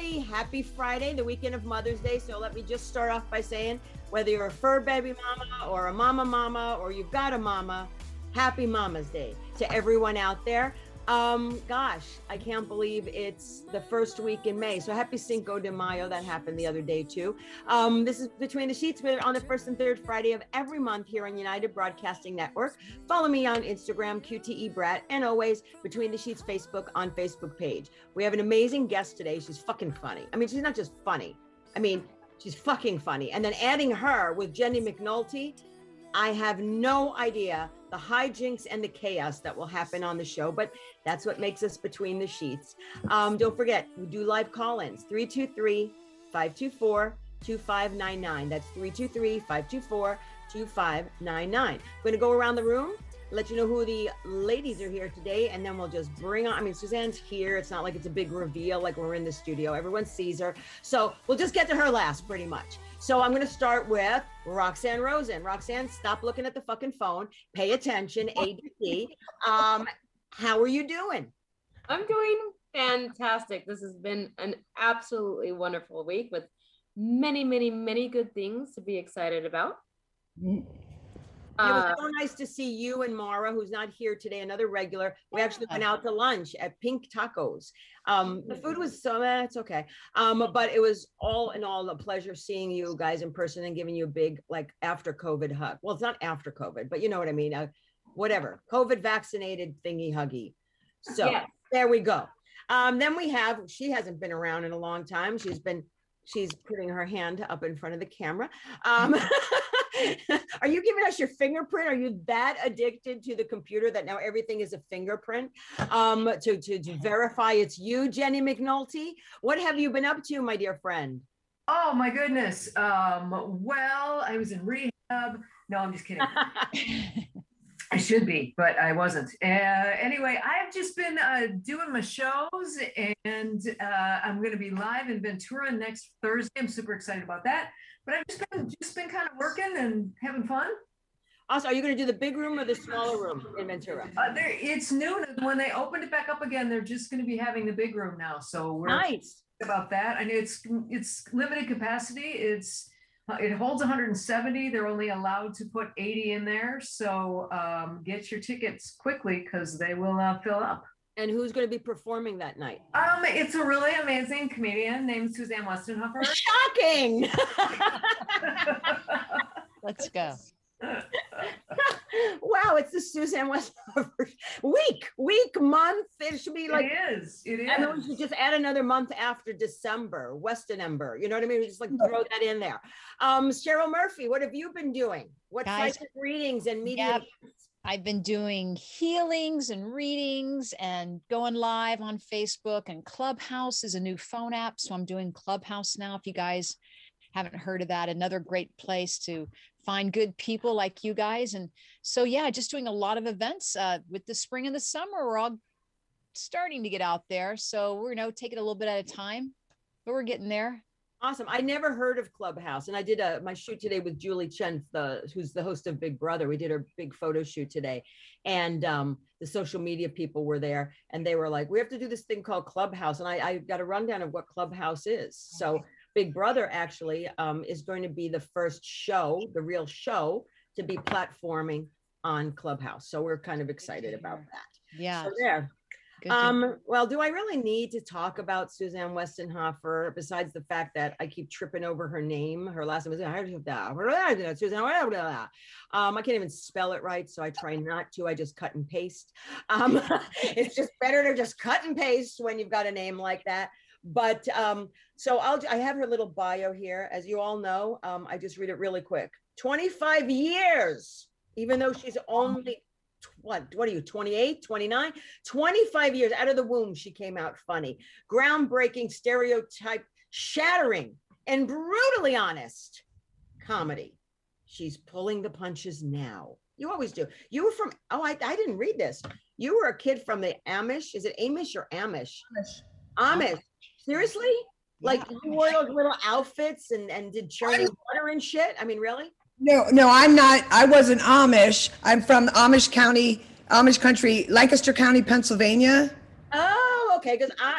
everybody. Happy Friday, the weekend of Mother's Day. So let me just start off by saying whether you're a fur baby mama or a mama mama or you've got a mama, happy Mama's Day to everyone out there. Um, gosh, I can't believe it's the first week in May. So happy Cinco de Mayo. That happened the other day too. Um, this is Between the Sheets. We're on the first and third Friday of every month here on United Broadcasting Network. Follow me on Instagram, QTE Brat, and always Between the Sheets Facebook on Facebook page. We have an amazing guest today. She's fucking funny. I mean, she's not just funny. I mean, she's fucking funny. And then adding her with Jenny McNulty, I have no idea the hijinks and the chaos that will happen on the show, but that's what makes us between the sheets. Um, don't forget, we do live call ins 323 524 2599. That's 323 524 2599. I'm going to go around the room, let you know who the ladies are here today, and then we'll just bring on. I mean, Suzanne's here. It's not like it's a big reveal like we're in the studio. Everyone sees her. So we'll just get to her last, pretty much. So I'm going to start with Roxanne Rosen. Roxanne, stop looking at the fucking phone. Pay attention. A to D. Um, how are you doing? I'm doing fantastic. This has been an absolutely wonderful week with many, many, many good things to be excited about. it was so nice to see you and Mara, who's not here today, another regular. We actually went out to lunch at Pink Tacos. Um, the food was so, eh, it's okay. Um, but it was all in all a pleasure seeing you guys in person and giving you a big, like, after COVID hug. Well, it's not after COVID, but you know what I mean. Uh, whatever, COVID vaccinated thingy huggy. So Yes. there we go. Um, then we have, she hasn't been around in a long time. She's been, she's putting her hand up in front of the camera. Um, are you giving us your fingerprint? Are you that addicted to the computer that now everything is a fingerprint um, to, to, to verify it's you, Jenny McNulty? What have you been up to, my dear friend? Oh my goodness. Um, well, I was in rehab. No, I'm just kidding. I should be, but I wasn't. Uh, anyway, I've just been uh, doing my shows, and uh, I'm going to be live in Ventura next Thursday. I'm super excited about that. But I've just been just been kind of working and having fun. Also, are you going to do the big room or the smaller room in Ventura? Uh, there, it's noon. and When they opened it back up again, they're just going to be having the big room now. So we're Nice. about that. And it's it's limited capacity. It's uh, it holds 170. They're only allowed to put 80 in there. So um, get your tickets quickly because they will uh, fill up. And who's going to be performing that night? Um, it's a really amazing comedian named Suzanne Westenhoefer. Shocking. Let's go. wow, it's the Suzanne West week, week, month. It should be like, it is. It and then we should just add another month after December, Weston Ember. You know what I mean? We just like throw that in there. Um, Cheryl Murphy, what have you been doing? What Guys- psychic readings and media? Yep. I've been doing healings and readings and going live on Facebook and Clubhouse is a new phone app. So I'm doing Clubhouse now. If you guys haven't heard of that, another great place to find good people like you guys. And so, yeah, just doing a lot of events uh, with the spring and the summer. We're all starting to get out there. So we're, you know, taking a little bit at a time, but we're getting there. Awesome. I never heard of Clubhouse, and I did a my shoot today with Julie Chen, the who's the host of Big Brother. We did our big photo shoot today, and um, the social media people were there, and they were like, "We have to do this thing called Clubhouse," and I, I got a rundown of what Clubhouse is. So Big Brother actually um, is going to be the first show, the real show, to be platforming on Clubhouse. So we're kind of excited about that. Yeah. So there. Good Um, well, do I really need to talk about Suzanne Westenhoefer besides the fact that I keep tripping over her name? Her last name is Suzanne. Um, I can't even spell it right, so I try not to. I just cut and paste. Um, it's just better to just cut and paste when you've got a name like that. But um, so I'll I have her little bio here. As you all know, um, I just read it really quick. 25 years, even though she's only tw- what what are you 28 29 25 years out of the womb she came out funny. Groundbreaking stereotype shattering and brutally honest comedy. She's pulling the punches now. You always do. You were from oh i, I didn't read this. You were a kid from the amish. Is it amish or amish? Amish. Amish. seriously? Like you wore those little outfits and and did churning butter and shit? I mean really No, no, I'm not. I wasn't Amish. I'm from Amish County, Amish country, Lancaster County, Pennsylvania. oh okay because i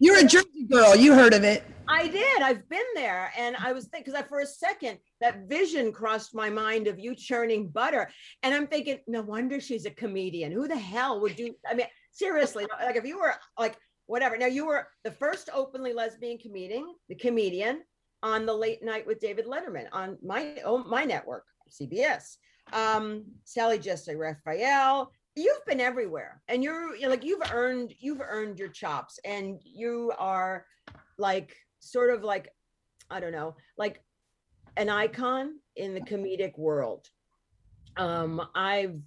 You're a Jersey girl. You heard of it. I did. I've been there, and I was thinking because I for a second that vision crossed my mind of you churning butter, and I'm thinking, no wonder she's a comedian. Who the hell would do? I mean, seriously, like if you were like whatever. Now you were the first openly lesbian comedian, the comedian on the late night with David Letterman on my oh my network, CBS. Um, Sally Jessy Raphael. You've been everywhere, and you're, you're like you've earned you've earned your chops, and you are like sort of like I don't know, like an icon in the comedic world. Um, I've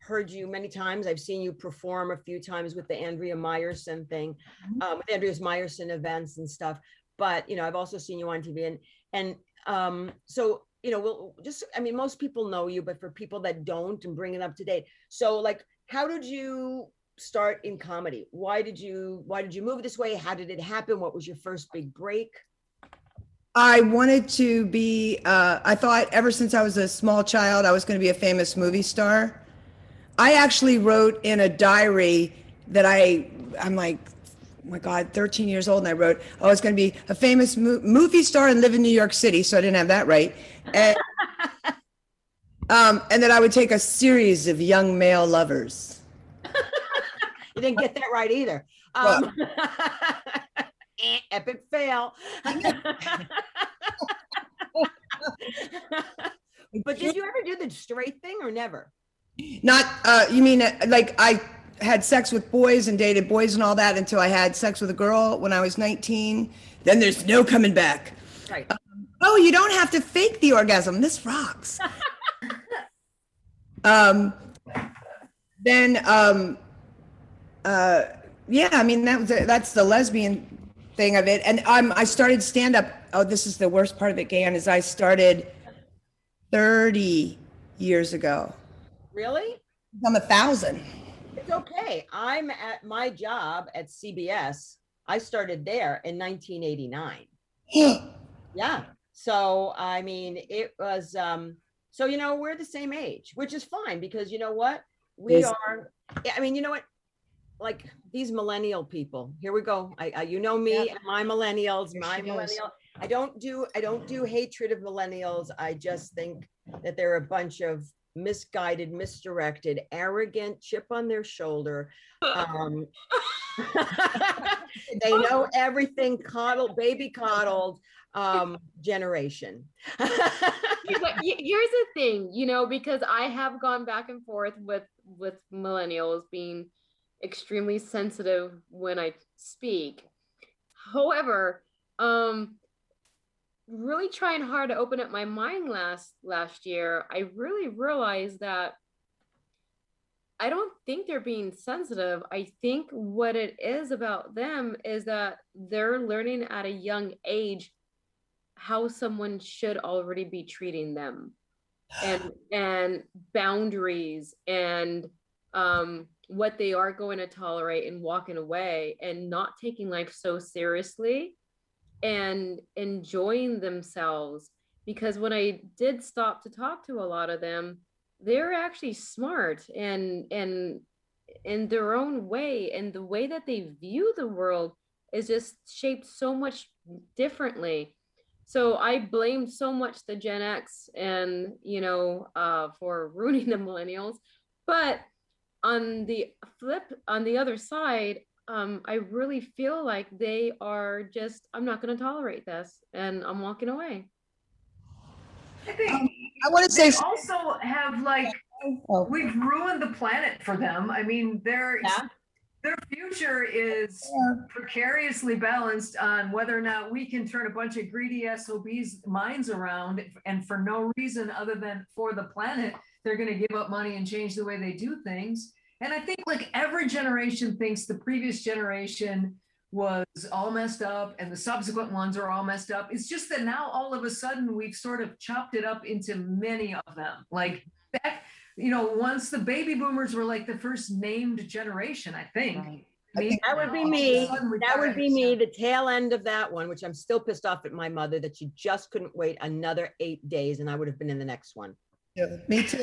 heard you many times. I've seen you perform a few times with the Andrea Meyerson thing, um, with Andrea's Meyerson events and stuff. But you know, I've also seen you on TV, and and um, so you know, we'll just. I mean, most people know you, but for people that don't, and bring it up to date. So, like, how did you start in comedy? Why did you Why did you move this way? How did it happen? What was your first big break? I wanted to be, uh, I thought ever since I was a small child, I was going to be a famous movie star. I actually wrote in a diary that I, I'm like, oh my God, 13 years old, and I wrote, I was going to be a famous mo- movie star and live in New York City. So I didn't have that right. And, um, and that I would take a series of young male lovers. You didn't get that right either. Um, eh, epic fail. but did you ever do the straight thing or never? Not, uh, you mean uh, like I had sex with boys and dated boys and all that until I had sex with a girl when I was 19. Then there's no coming back. Right. Oh, you don't have to fake the orgasm. This rocks. um, then, um, uh, yeah, I mean that was that's the lesbian thing of it. And um, I started stand up. Oh, this is the worst part of it, Gan, is I started 30 years ago. Really? I'm a thousand. It's okay. I'm at my job at CBS. I started there in 1989. Yeah. So, I mean, it was, um, so, you know, we're the same age, which is fine because you know what? We Is- are, I mean, you know what? Like these millennial people, here we go. I, I you know me Yep. and my millennials, Here my millennial. I don't do, I don't do hatred of millennials. I just think that they're a bunch of misguided, misdirected, arrogant, chip on their shoulder. Um, they know everything, coddled, baby coddled um, generation. here's the thing you know because i have gone back and forth with with millennials being extremely sensitive when i speak however um really trying hard to open up my mind last last year i really realized that i don't think they're being sensitive. I think what it is about them is that they're learning at a young age how someone should already be treating them and and boundaries and um what they are going to tolerate and walking away and not taking life so seriously and enjoying themselves because when i did stop to talk to a lot of them they're actually smart and and in their own way and the way that they view the world is just shaped so much differently. So i blame so much the gen x and you know uh, for ruining the millennials but on the flip on the other side um, i really feel like they are just i'm not going to tolerate this and i'm walking away I think I want to say, they also have like oh, we've ruined the planet for them. I mean, their Yeah. their future is precariously balanced on whether or not we can turn a bunch of greedy SOBs minds around and for no reason other than for the planet, they're going to give up money and change the way they do things. And I think like every generation thinks the previous generation was all messed up and the subsequent ones are all messed up. It's just that now all of a sudden we've sort of chopped it up into many of them. Like back, you know, once the baby boomers were like the first named generation, I think. Right. I think That would be All of a me. That would be me, the tail end of that one, which I'm still pissed off at my mother that she just couldn't wait another eight days and I would have been in the next one. Yeah, me too.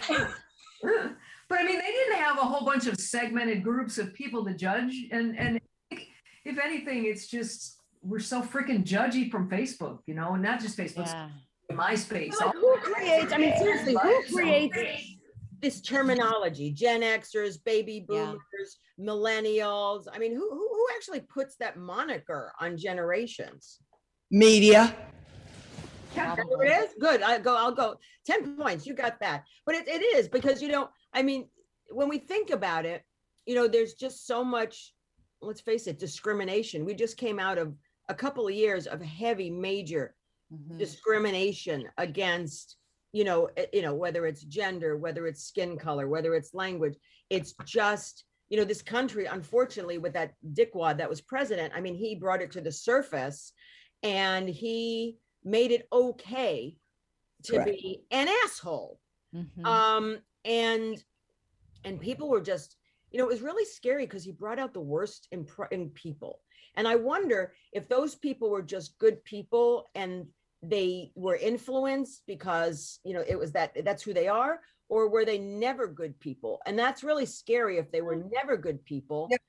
but I mean, they didn't have a whole bunch of segmented groups of people to judge, and and if anything, it's just we're so freaking judgy from Facebook, you know, and not just Facebook, Yeah. MySpace. Like, who creates? I mean, seriously, who creates this terminology? Gen Xers, baby Yeah. boomers, millennials. I mean, who who, who actually puts that moniker on generations? Media. There it is. Good. I go. I'll go. Ten points. You got that. But it, it is because you know. I mean, when we think about it, you know, there's just so much. Let's face it, discrimination. We just came out of a couple of years of heavy, major Mhm. discrimination against you know eh, you know whether it's gender whether it's skin color whether it's language it's just you know this country unfortunately with that dickwad that was president i mean he brought it to the surface and he made it okay to be an asshole Mhm. um and and people were just you know it was really scary because he brought out the worst in, in people and i wonder if those people were just good people and they were influenced because you know it was that that's who they are or were they never good people and that's really scary if they were never good people Yep.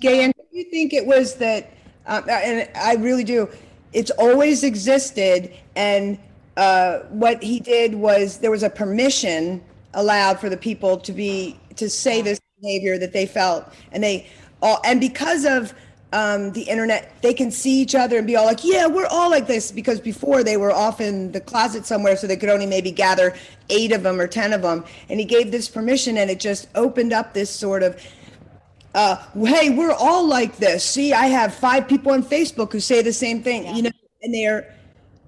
Gay, and do you think it was that, um, and I really do, it's always existed. And uh, what he did was there was a permission allowed for the people to be, to say this behavior that they felt. And they all, and because of um, the internet, they can see each other and be all like, yeah, we're all like this. Because before they were off in the closet somewhere, so they could only maybe gather eight of them or 10 of them. And he gave this permission and it just opened up this sort of, uh, hey, we're all like this. See, I have five people on Facebook who say the same thing, you know, and they're,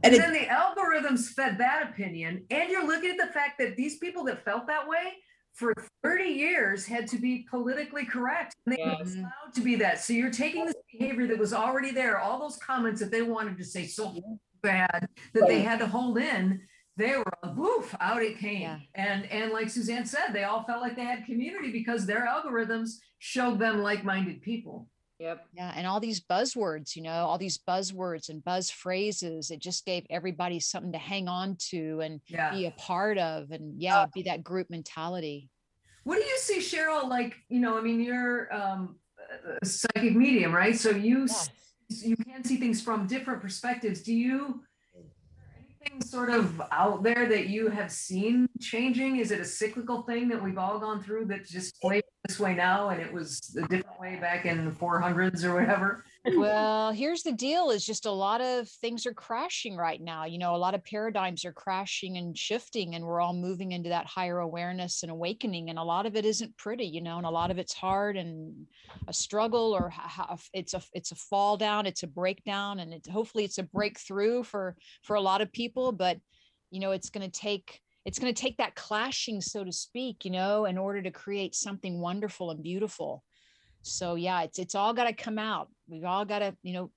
and And it, then the algorithms fed that opinion. And you're looking at the fact that these people that felt that way for 30 years had to be politically correct. And they were mm-hmm. allowed to be that. So you're taking this behavior that was already there, all those comments that they wanted to say so bad that they had to hold in. They were a woof, out it came. Yeah. And and like Suzanne said, they all felt like they had community because their algorithms showed them like-minded people. Yep. Yeah, and all these buzzwords, you know, all these buzzwords and buzz phrases, it just gave everybody something to hang on to and Yeah. be a part of and yeah, be that group mentality. What do you see, Cheryl? Like, you know, I mean, you're um, a psychic medium, right? So you s- you can see things from different perspectives. Do you anything sort of out there that you have seen changing? Is it a cyclical thing that we've all gone through that just oh. played this way now, and it was a different way back in the 400s or whatever? Well, here's the deal is just a lot of things are crashing right now. You know, a lot of paradigms are crashing and shifting and we're all moving into that higher awareness and awakening and a lot of it isn't pretty, you know, and a lot of it's hard and a struggle or it's a it's a fall down, it's a breakdown and it hopefully it's a breakthrough for for a lot of people, but you know, it's going to take it's going to take that clashing so to speak, you know, in order to create something wonderful and beautiful so yeah it's it's all got to come out we've all got to you know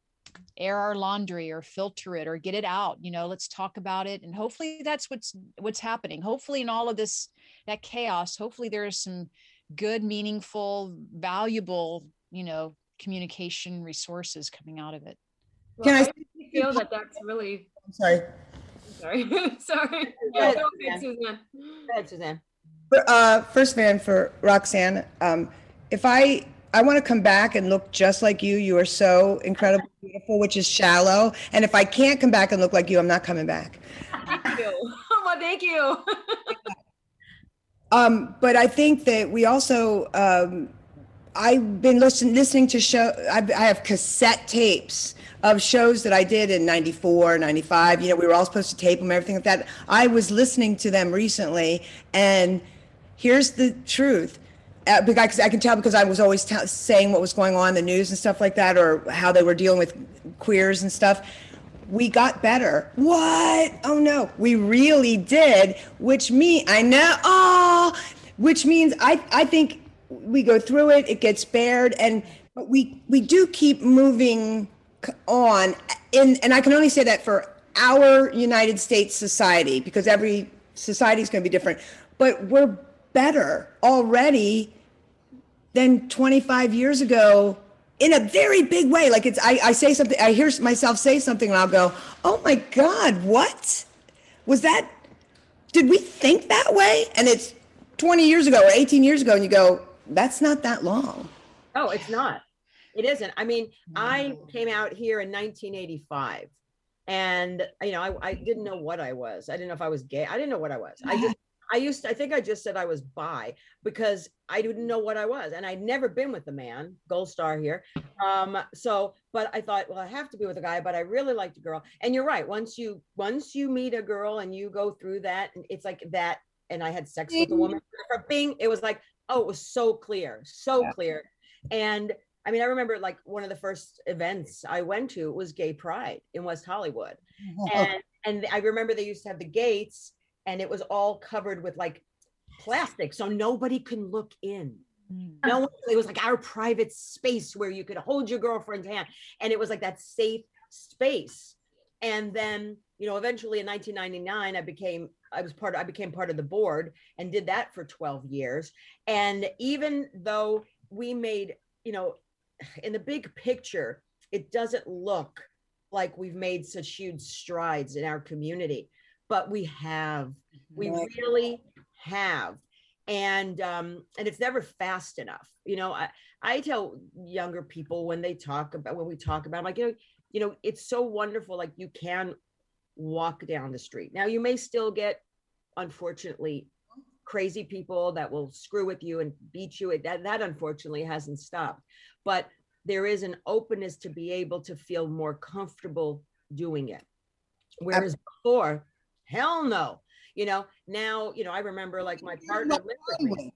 air our laundry or filter it or get it out you know let's talk about it and hopefully that's what's what's happening hopefully in all of this that chaos hopefully there is some good meaningful valuable you know communication resources coming out of it Can I I feel that that's really I'm sorry. sorry. sorry. ahead, Go ahead, Suzanne. Suzanne. Go ahead, Suzanne. For, uh, first man for Roxanne. Um, if I I want to come back and look just like you, you are so incredibly beautiful, which is shallow. And if I can't come back and look like you, I'm not coming back. Thank you. well, thank you. Um, but I think that we also, um, I've been listen, listening to show, I've, I have cassette tapes of shows that I did in 94, 95. You know, we were all supposed to tape them, everything like that. I was listening to them recently, and here's the truth. Uh, because I can tell because I was always t- saying what was going on in the news and stuff like that, or how they were dealing with queers and stuff we got better. What? Oh no, we really did. Which me, I know. Oh, which means I I think we go through it. It gets bared, and but we we do keep moving on. In and I can only say that for our United States society because every society is going to be different. But we're better already than 25 years ago in a very big way. Like it's, I, I say something, I hear myself say something and I'll go, oh my God, what? Was that, did we think that way? And it's 20 years ago or 18 years ago and you go, that's not that long. Oh, it's not. It isn't. I mean, I Mm. came out here in 1985 and you know, I, I didn't know what I was. I didn't know if I was gay. I didn't know what I was. I just I used to, I think I just said I was bi because I didn't know what I was and I'd never been with a man, gold star here. Um so but I thought well I have to be with a guy but I really liked a girl. And you're right. Once you once you meet a girl and you go through that and it's like that and I had sex with a woman for being it was like oh it was so clear, so Yeah. clear. And I mean, I remember like one of the first events I went to was Gay Pride in West Hollywood. And and I remember they used to have the gates and it was all covered with like plastic so nobody can look in. Mm. No one, it was like our private space where you could hold your girlfriend's hand and it was like that safe space. And then, you know, eventually in 1999 I became I was part of, I became part of the board and did that for 12 years. And even though we made, you know, in the big picture, it doesn't look like we've made such huge strides in our community, but we have. We Right. really have. And um, and it's never fast enough. You know, I, I tell younger people when they talk about when we talk about, I'm like, you know, you know, it's so wonderful. Like you can walk down the street. Now you may still get, unfortunately, crazy people that will screw with you and beat you. That that unfortunately hasn't stopped. But there is an openness to be able to feel more comfortable doing it. Whereas before, hell no. You know, now, you know, I remember like my partner lived with me.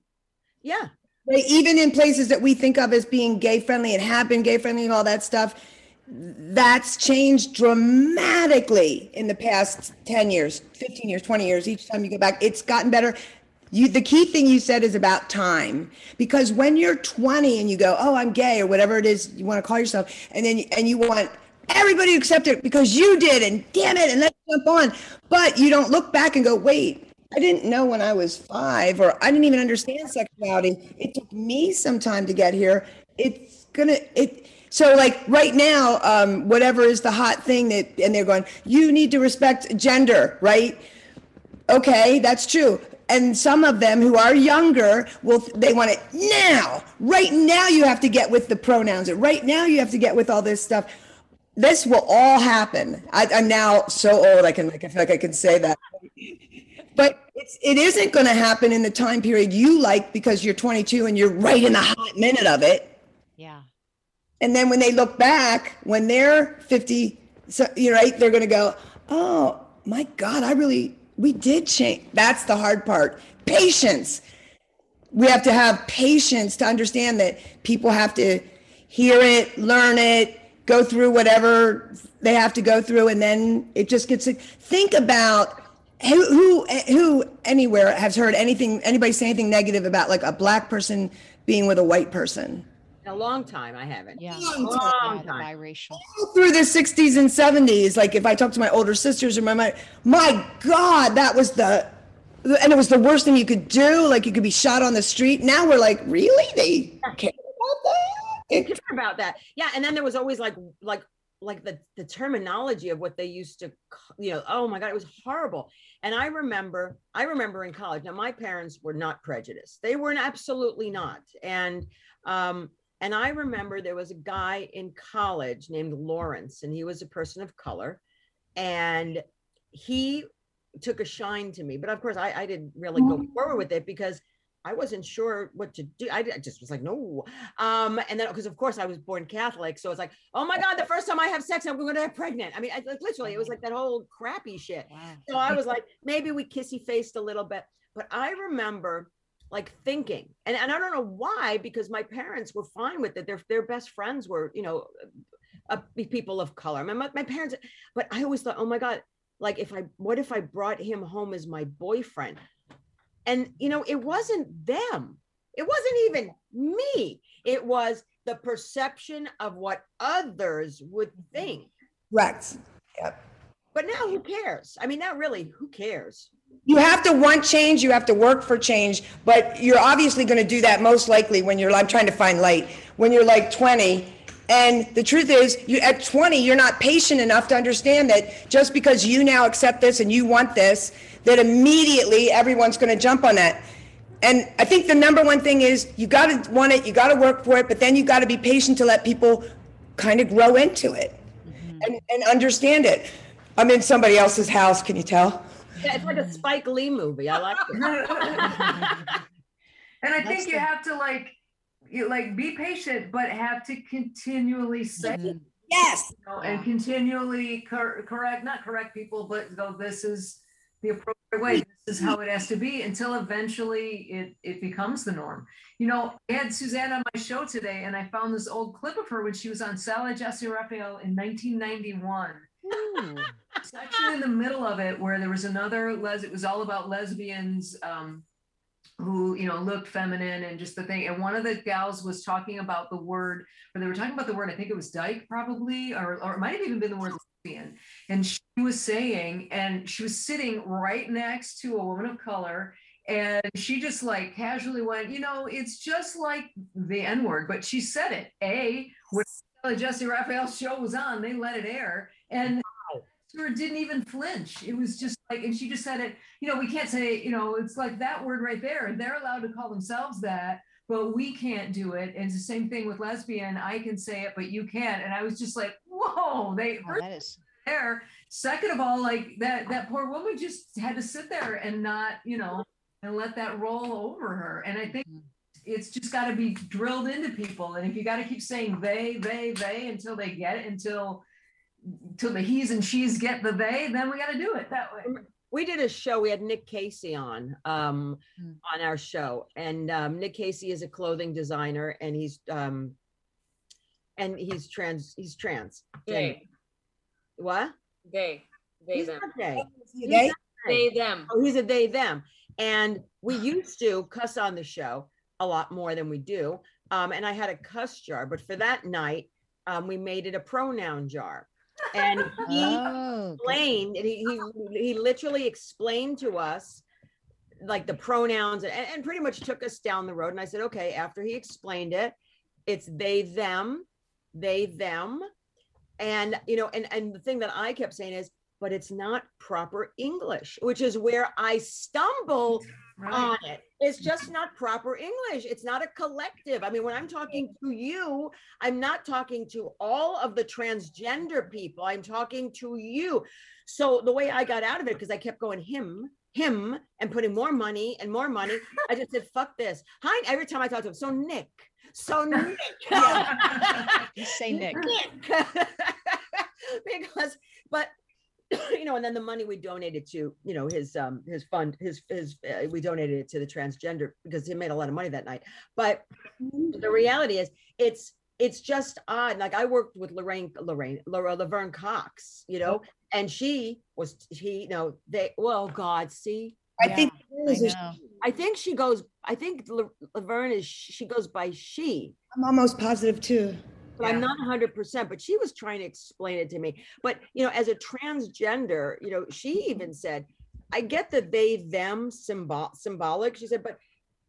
Yeah. Right, even in places that we think of as being gay friendly and have been gay friendly and all that stuff, that's changed dramatically in the past 10 years, 15 years, 20 years. Each time you go back, it's gotten better. You, the key thing you said is about time because when you're 20 and you go, oh, I'm gay or whatever it is you want to call yourself, and then and you want everybody to accept it because you did, and damn it, and let's jump on. But you don't look back and go, wait, I didn't know when I was five, or I didn't even understand sexuality. It took me some time to get here. It's gonna it. So like right now, um, whatever is the hot thing that, and they're going, you need to respect gender, right? Okay, that's true. And some of them who are younger will they want it now. Right now you have to get with the pronouns. Right now you have to get with all this stuff. This will all happen. I, I'm now so old I can like I feel like I can say that. But it's it isn't going to happen in the time period you like because you're 22 and you're right in the hot minute of it. Yeah. And then when they look back, when they're 50, so you're right, they're going to go, oh my God, I really, we did change. That's the hard part. Patience. We have to have patience to understand that people have to hear it, learn it, go through whatever they have to go through, and then it just gets. Think about who who who anywhere has heard anything anybody say anything negative about like a black person being with a white person. In a long time I haven't. Yeah. Long time. Yeah, the time. biracial. through the 60s and 70s like if i talk to my older sisters or my my, my god that was the and it was the worst thing you could do like you could be shot on the street now we're like really they care about that I It- care about that. Yeah, and then there was always like like like the the terminology of what they used to you know, oh my god, it was horrible. And I remember I remember in college. Now my parents were not prejudiced. They were absolutely not. And um and I remember there was a guy in college named Lawrence and he was a person of color and he took a shine to me. But of course I I didn't really go forward with it because I wasn't sure what to do. I, I just was like, no. Um, and then because of course I was born Catholic, so it's like, oh my God, the first time I have sex, I'm going to have pregnant. I mean, I, like literally, it was like that whole crappy shit. Wow. So I was like, maybe we kissy faced a little bit, but I remember like thinking, and, and I don't know why, because my parents were fine with it. Their their best friends were, you know, uh, people of color. My, my my parents, but I always thought, oh my God, like if I, what if I brought him home as my boyfriend? And you know, it wasn't them. It wasn't even me. It was the perception of what others would think. correct Yep. But now who cares? I mean, not really, who cares? you have to want change you have to work for change but you're obviously going to do that most likely when you're i'm trying to find light when you're like 20 and the truth is you at 20 you're not patient enough to understand that just because you now accept this and you want this that immediately everyone's going to jump on that And I think the number one thing is you got to want it, you got to work for it, but then you got to be patient to let people kind of grow into it and, and understand it. I'm in somebody else's house. Can you tell? Yeah, it's like a Spike Lee movie. I like it. and I That's think you the- have to like, you like be patient, but have to continually say Mhm. Yes. you know, and continually cor- correct, not correct people, but go, this is the appropriate way. This is how it has to be until eventually it, it becomes the norm. You know, I had Suzanne on my show today and I found this old clip of her when she was on Sally Jessy Raphael in 1991 section in the middle of it where there was another les it was all about lesbians um who you know looked feminine and just the thing and one of the gals was talking about the word or they were talking about the word i think it was dyke probably or, or it might have even been the word and she was saying and she was sitting right next to a woman of color and she just like casually went you know it's just like the n word but she said it a when jessy raphael's show was on they let it air and Stewart didn't even flinch. It was just like, and she just said it, you know, we can't say, you know, it's like that word right there. They're allowed to call themselves that, but we can't do it. And it's the same thing with lesbian. I can say it, but you can't. And I was just like, whoa, they Oh, that is there. Second of all, like that that poor woman just had to sit there and not, you know, and let that roll over her. And I think Mhm. it's just got to be drilled into people. And if you got to keep saying they, they, they until they get it, until until the he's and she's get the they, then we got to do it that way. we did a show we had nick casey on um Hmm. on our show and um nick casey is a clothing designer and he's um and he's trans he's trans Gay. what Gay. They he's them. not gay You gay? They them. oh he's a they them and we used to cuss on the show a lot more than we do um and i had a cuss jar but for that night um we made it a pronoun jar and he Oh, explained and he, he he literally explained to us like the pronouns and, and pretty much took us down the road and i said okay after he explained it it's they them they them and you know and and the thing that i kept saying is but it's not proper english which is where i stumble Right. on it. It's just not proper English. It's not a collective. I mean, when I'm talking to you, I'm not talking to all of the transgender people. I'm talking to you. So the way I got out of it, because I kept going him, him, and putting more money and more money, I just said, fuck this. Hi, every time I talk to him. So Nick. So Nick. You say Nick. Nick. because but you know and then the money we donated to you know his um his fund his his uh, we donated it to the transgender because he made a lot of money that night but the reality is it's it's just odd like i worked with lorraine lorraine laura laverne cox you know and she was he, you know they well god see I Yeah, think I know. I think she goes i think laverne is she goes by she I'm almost positive too. but I'm not hundred percent, but she was trying to explain it to me. But, you know, as a transgender, you know, she even said, I get the they, them symbol symbolic. She said, but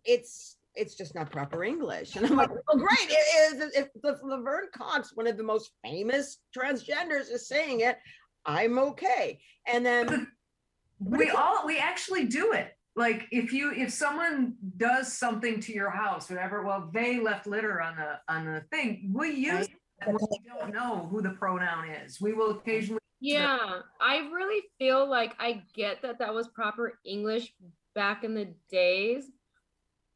it's, it's just not proper English. And I'm like, well, great. It is. If Laverne Cox, one of the most famous transgenders is saying it, I'm okay. And then, we all we actually do it like if you if someone does something to your house whatever well they left litter on the on the thing we use it when we don't know who the pronoun is we will occasionally Yeah, I really feel like I get that that was proper English back in the days.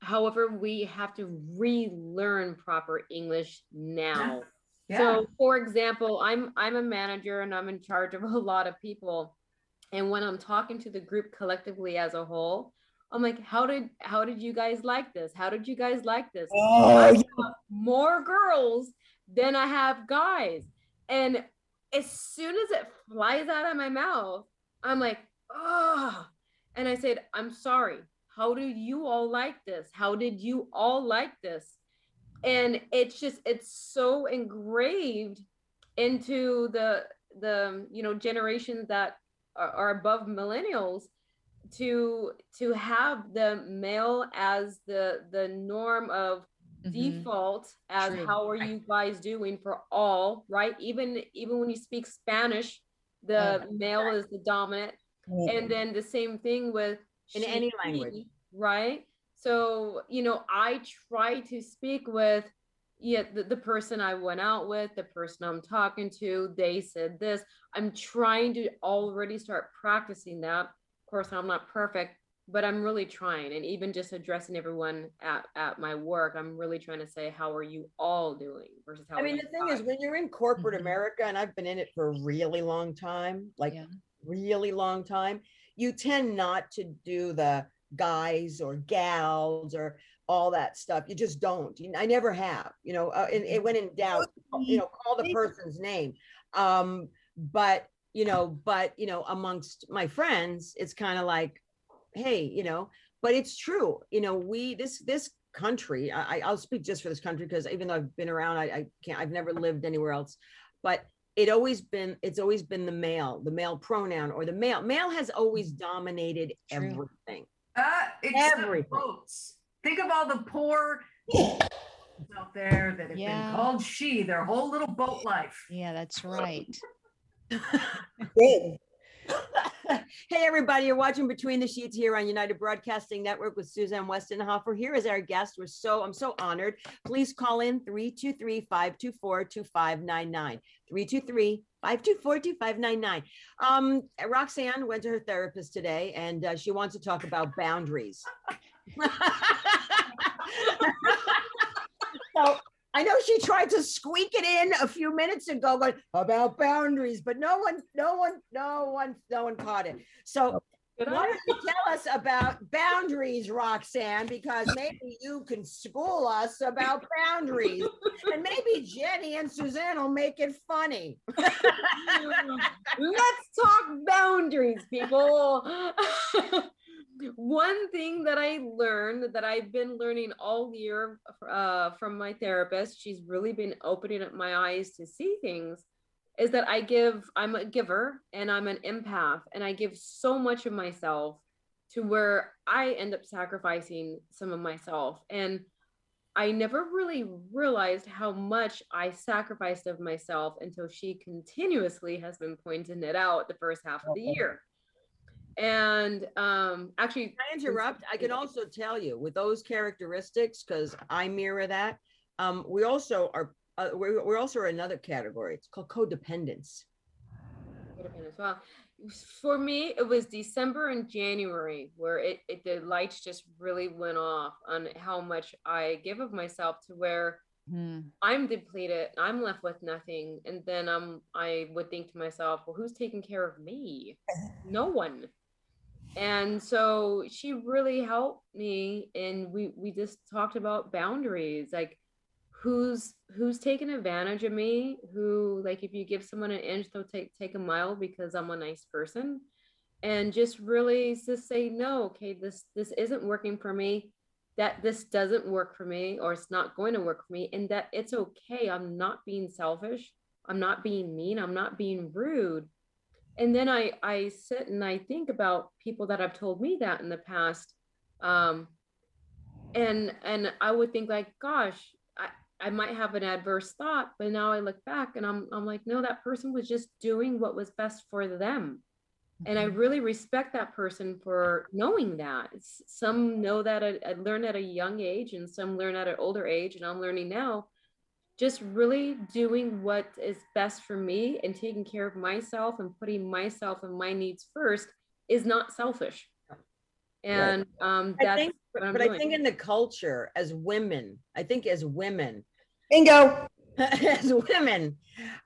However, we have to relearn proper English now. yeah So, for example, I'm I'm a manager and I'm in charge of a lot of people. And when I'm talking to the group collectively as a whole, I'm like, how did how did you guys like this? How did you guys like this? Oh, yeah. more girls than I have guys. And as soon as it flies out of my mouth, I'm like, oh. And I said, I'm sorry. How do you all like this? How did you all like this? And it's just, it's so engraved into the the you know generations that are, are above millennials to to have the male as the the norm of Mhm. default as True. how are you guys doing for all right even even when you speak spanish the male is the dominant and then the same thing with In she, any language. right So, you know, I try to speak with yeah, the, the person I went out with, the person I'm talking to, they said this. I'm trying to already start practicing that. Of course, I'm not perfect, but I'm really trying. And even just addressing everyone at, at my work, I'm really trying to say, how are you all doing versus how I mean, the thing is, when you're in corporate Mhm. America, and I've been in it for a really long time, like Yeah. really long time, you tend not to do the guys or gals or all that stuff. You just don't. You- I never have, you know, uh, and, and when in doubt, you know, call the person's name. Um, but, you know, but, you know, amongst my friends, it's kind of like, hey, you know, but it's true. You know, we, this, this country, I, I'll speak just for this country because even though I've been around, I, I can't, I've never lived anywhere else. But it always been, it's always been the male, the male pronoun or the male. Male has always dominated True. everything. Uh, Everything. boats. Think of all the poor out there that have Yeah. been called she their whole little boat life. Yeah, that's right. Hey everybody, you're watching Between the Sheets here on United Broadcasting Network with Suzanne Westenhoefer. Here is our guest. We're so I'm so honored. Please call in 323-524-2599. 323-524-2599. Um, Roxanne went to her therapist today and uh, she wants to talk about boundaries. so I know she tried to squeak it in a few minutes ago, but about boundaries, but no one, no one, no one, no one caught it. So why don't you tell us about boundaries, Roxanne? Because maybe you can school us about boundaries, and maybe Jenny and Suzanne will make it funny. Let's talk boundaries, people. One thing that I learned that I've been learning all year uh, from my therapist, she's really been opening up my eyes to see things, is that I give, I'm a giver and I'm an empath, and I give so much of myself to where I end up sacrificing some of myself. And I never really realized how much I sacrificed of myself until she continuously has been pointing it out the first half of the year. And um, actually, Can I interrupt? I can also tell you with those characteristics, because I mirror that. Um, we also are. Uh, we're, we're also another category. It's called codependence. codependent as well. For me, it was December and January where it, it the lights just really went off on how much I give of myself to where Hmm. I'm depleted, I'm left with nothing, and then um I would think to myself, well, who's taking care of me? No one. And so she really helped me, and we we just talked about boundaries, like who's who's taking advantage of me, who like if you give someone an inch, they'll take take a mile because I'm a nice person, and just really just say no, okay, this this isn't working for me. That this doesn't work for me or it's not going to work for me and that it's okay. I'm not being selfish. I'm not being mean. I'm not being rude and then i i sit and i think about people that have told me that in the past um and and i would think like gosh i i might have an adverse thought but now i look back and i'm i'm like no that person was just doing what was best for them and I really respect that person for knowing that. It's, some know that I, I learned at a young age, and some learn at an older age, and I'm learning now. Just really doing what is best for me and taking care of myself and putting myself and my needs first is not selfish. And um, I that's think, what I'm but doing. I think in the culture, as women, I think as women, Bingo. as women,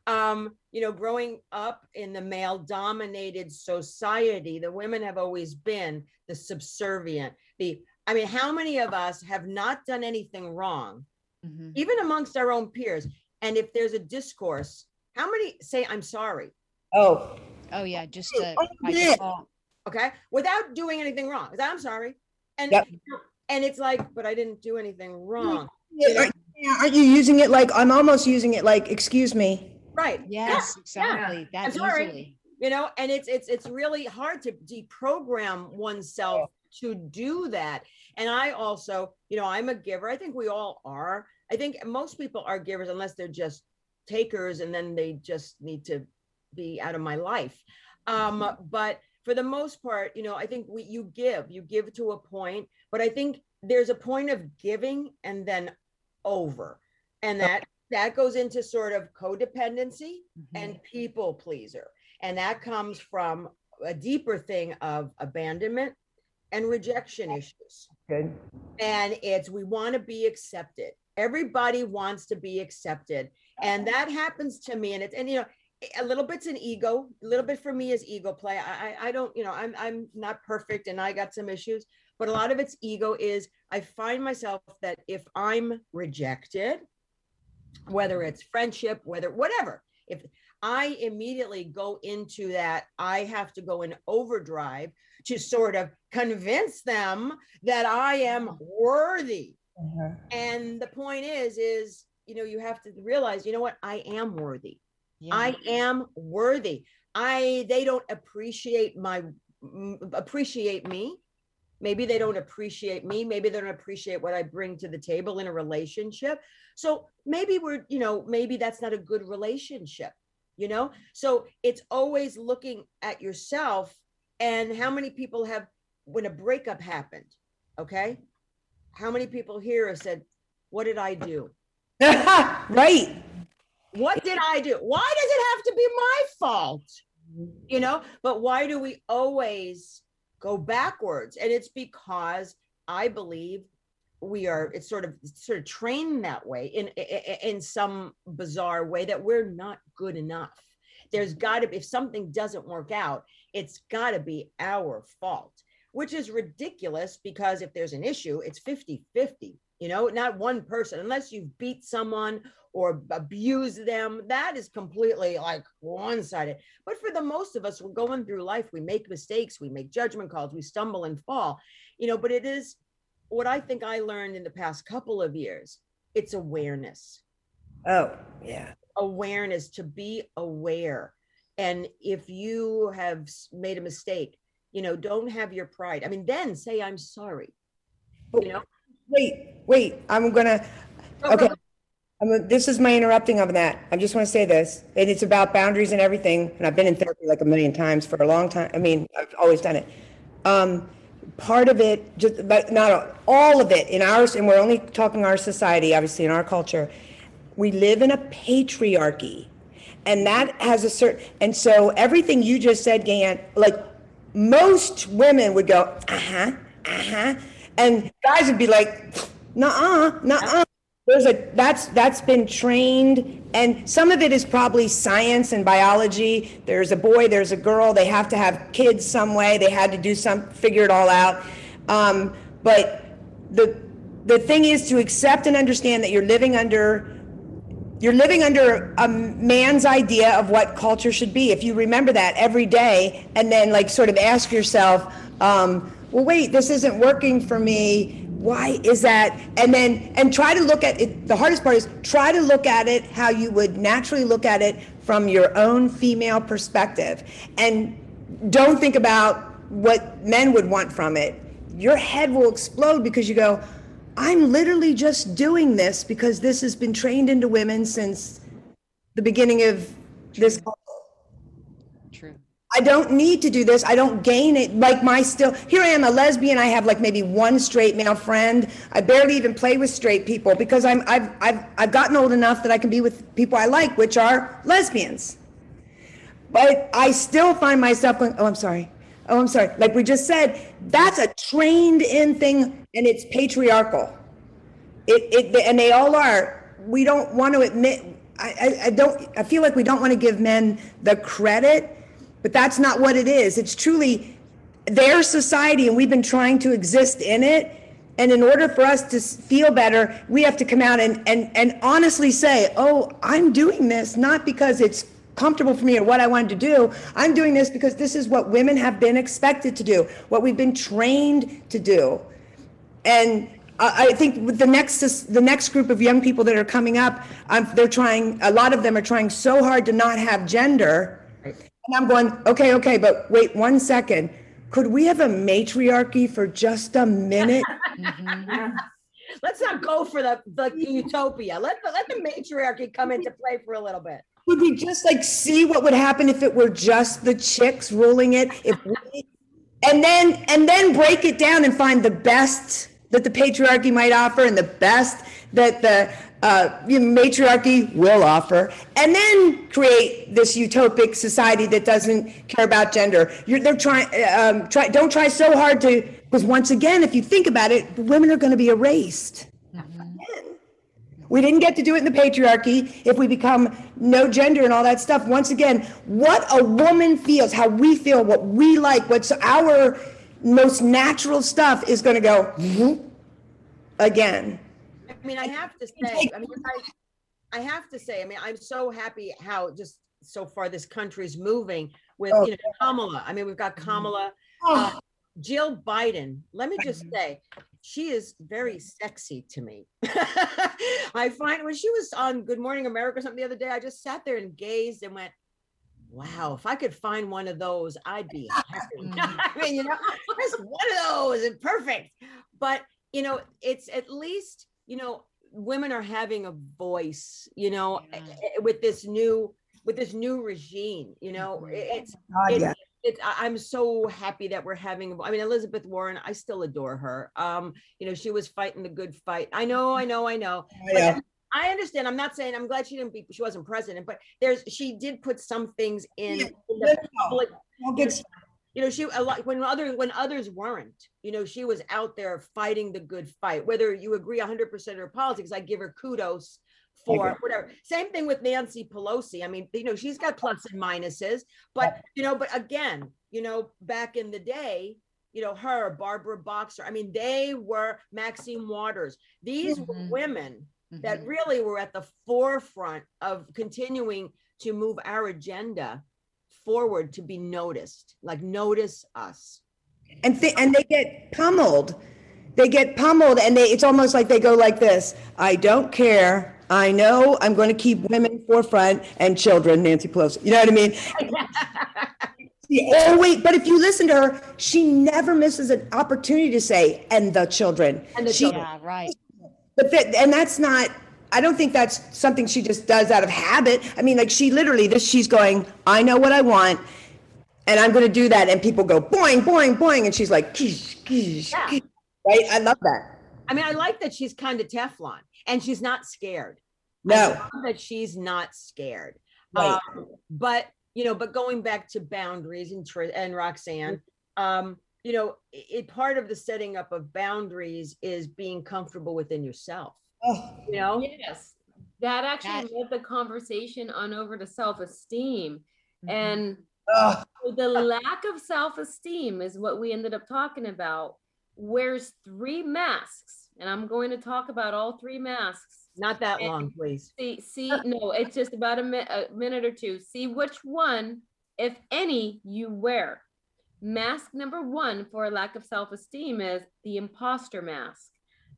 um, you know, growing up in the male dominated society, the women have always been the subservient. The, I mean, how many of us have not done anything wrong, Mhm. even amongst our own peers? And if there's a discourse, how many say, I'm sorry? Oh, Oh yeah, just Hey, uh, oh, yeah. Okay. Without doing anything wrong. Is that, I'm sorry. And, Yep. and it's like, but I didn't do anything wrong. yeah, aren't, aren't you using it like I'm almost using it like, excuse me? Right. Yes, exactly. That sorry. easily. you know and it's it's it's really hard to deprogram oneself to do that and i also you know i'm a giver i think we all are i think most people are givers unless they're just takers and then they just need to be out of my life um but for the most part, you know, I think we you give, you give to a point, but I think there's a point of giving and then over. And that that goes into sort of codependency Mhm. and people pleaser. And that comes from a deeper thing of abandonment and rejection issues. Good. And it's we want to be accepted. Everybody wants to be accepted. And that happens to me. And it's and you know, a little bit's an ego, a little bit for me is ego play. I I, I don't, you know, I'm I'm not perfect and I got some issues, but a lot of it's ego is I find myself that if I'm rejected, whether it's friendship, whether whatever, if I immediately go into that, I have to go in overdrive to sort of convince them that I am mm-hmm. worthy. Uh-huh. And the point is, is, you know, you have to realize, you know what? I am worthy. Yeah. I am worthy. I, they don't appreciate my, appreciate me. Maybe they don't appreciate me. Maybe they don't appreciate what I bring to the table in a relationship. So maybe we're, you know, maybe that's not a good relationship, you know? So it's always looking at yourself and how many people have, when a breakup happened, okay? How many people here have said, What did I do? right. What did I do? Why does it have to be my fault? You know, but why do we always go backwards? And it's because I believe we are it's sort of sort of trained that way in in, in some bizarre way that we're not good enough. There's got to be if something doesn't work out, it's got to be our fault, which is ridiculous because if there's an issue, it's 50-50, you know, not one person unless you've beat someone or abuse them. That is completely like one sided. But for the most of us, we're going through life. We make mistakes, we make judgment calls, we stumble and fall, you know. But it is what I think I learned in the past couple of years it's awareness, Oh, yeah. awareness to be aware. And if you have made a mistake, you know, don't have your pride. I mean, then say, I'm sorry. You know, Wait, wait, I'm gonna, Go, go, okay. I'm, this is my interrupting of that. I just want to say this, and it's about boundaries and everything. And I've been in therapy like a million times for a long time. I mean, I've always done it. Um, part of it, just but not all- of it in ours, and we're only talking our society, obviously in our culture. We live in a patriarchy, and that has a certain. And so everything you just said, Gan, like most women would go, uh huh, uh huh, and guys would be like, nah, nah. There's a that's that's been trained, and some of it is probably science and biology. There's a boy, there's a girl. They have to have kids some way. They had to do some figure it all out. Um, but the the thing is to accept and understand that you're living under you're living under a man's idea of what culture should be. If you remember that every day, and then like sort of ask yourself, um, well, wait, this isn't working for me. Why is that? And then and try to look at it. The hardest part is try to look at it how you would naturally look at it from your own female perspective, and don't think about what men would want from it. Your head will explode because you go, I'm literally just doing this because this has been trained into women since the beginning of this. True. I don't need to do this. I don't gain it. Like my still, here I am, a lesbian. I have like maybe one straight male friend. I barely even play with straight people because I'm, I've, I've, I've gotten old enough that I can be with people I like, which are lesbians. But I still find myself going, oh, I'm sorry. Oh, I'm sorry. Like we just said, that's a trained in thing and it's patriarchal. It, it, and they all are. We don't want to admit, I, I, I don't, I feel like we don't want to give men the credit, but that's not what it is. It's truly their society and we've been trying to exist in it. And in order for us to feel better, we have to come out and, and, and honestly say, oh, I'm doing this not because it's comfortable for me or what I wanted to do. I'm doing this because this is what women have been expected to do, what we've been trained to do. And I, think with the next, the next group of young people that are coming up, um, they're trying, a lot of them are trying so hard to not have gender. And I'm going, okay, okay, but wait one second. Could we have a matriarchy for just a minute? let's not go for the, the utopia. Let the, let the matriarchy come into play for a little bit. Would we just like see what would happen if it were just the chicks ruling it? If we, and then and then break it down and find the best that the patriarchy might offer and the best that the uh, you know, matriarchy will offer, and then create this utopic society that doesn't care about gender. You're, they're trying. Um, try, don't try so hard to because once again, if you think about it, women are going to be erased. We didn't get to do it in the patriarchy. If we become no gender and all that stuff, once again, what a woman feels, how we feel, what we like, what's our most natural stuff is going to go whoop, again. I mean, I have to say, I mean, I, I have to say, I mean, I'm so happy how just so far this country's moving with, Oh, you know, Kamala. I mean, we've got mm-hmm. Kamala, Oh, uh, Jill Biden. Let me just mm-hmm. say, she is very mm-hmm. sexy to me. I find when she was on Good Morning America or something the other day, I just sat there and gazed and went, wow, if I could find one of those, I'd be happy. I mean, you know, just one of those and perfect. But, you know, it's at least, you know, women are having a voice, you know, Yeah. eh, with this new with this new regime, you know, Mhm. it's God, it's, yeah. it's I- I'm so happy that we're having I mean Elizabeth Warren I still adore her um you know she was fighting the good fight I know I know I know Yeah. I understand I'm not saying I'm glad she didn't be she wasn't president but there's she did put some things in, Yeah, in the public I'll get- you know she a lot when other when others weren't you know she was out there fighting the good fight whether you agree 100% of her politics I give her kudos for whatever. Same thing with Nancy Pelosi. I mean you know she's got plus and minuses but you know but again you know back in the day you know her Barbara Boxer I mean they were Maxine Waters. These were Mhm. women that Mhm. really were at the forefront of continuing to move our agenda forward to be noticed like notice us and th- and they get pummeled. They get pummeled, and they it's almost like they go like this: I don't care. I know I'm going to keep women forefront and children. Nancy Pelosi. You know what I mean? oh, wait, but if you listen to her, she never misses an opportunity to say, "and the children." And the She- children. Yeah, right. But that, and that's not. I don't think that's something she just does out of habit. I mean, like she literally, this she's going. I know what I want, and I'm going to do that. And people go boing, boing, boing, and she's like, "Kish, kish, Yeah. kish." right? I love that. I mean, I like that she's kind of Teflon and she's not scared. No, that she's not scared. Right. Um, but you know, but going back to boundaries and and Roxanne, um, you know, it- part of the setting up of boundaries is being comfortable within yourself. Oh, You know, Yes, that actually That- led the conversation on over to self-esteem. Mhm. And oh, the lack of self-esteem is what we ended up talking about. Wears three masks, and I'm going to talk about all three masks. not that long, please. See, see, no, it's just about a, mi- a minute or two. See which one, if any, you wear. Mask number one for a lack of self-esteem is the imposter mask.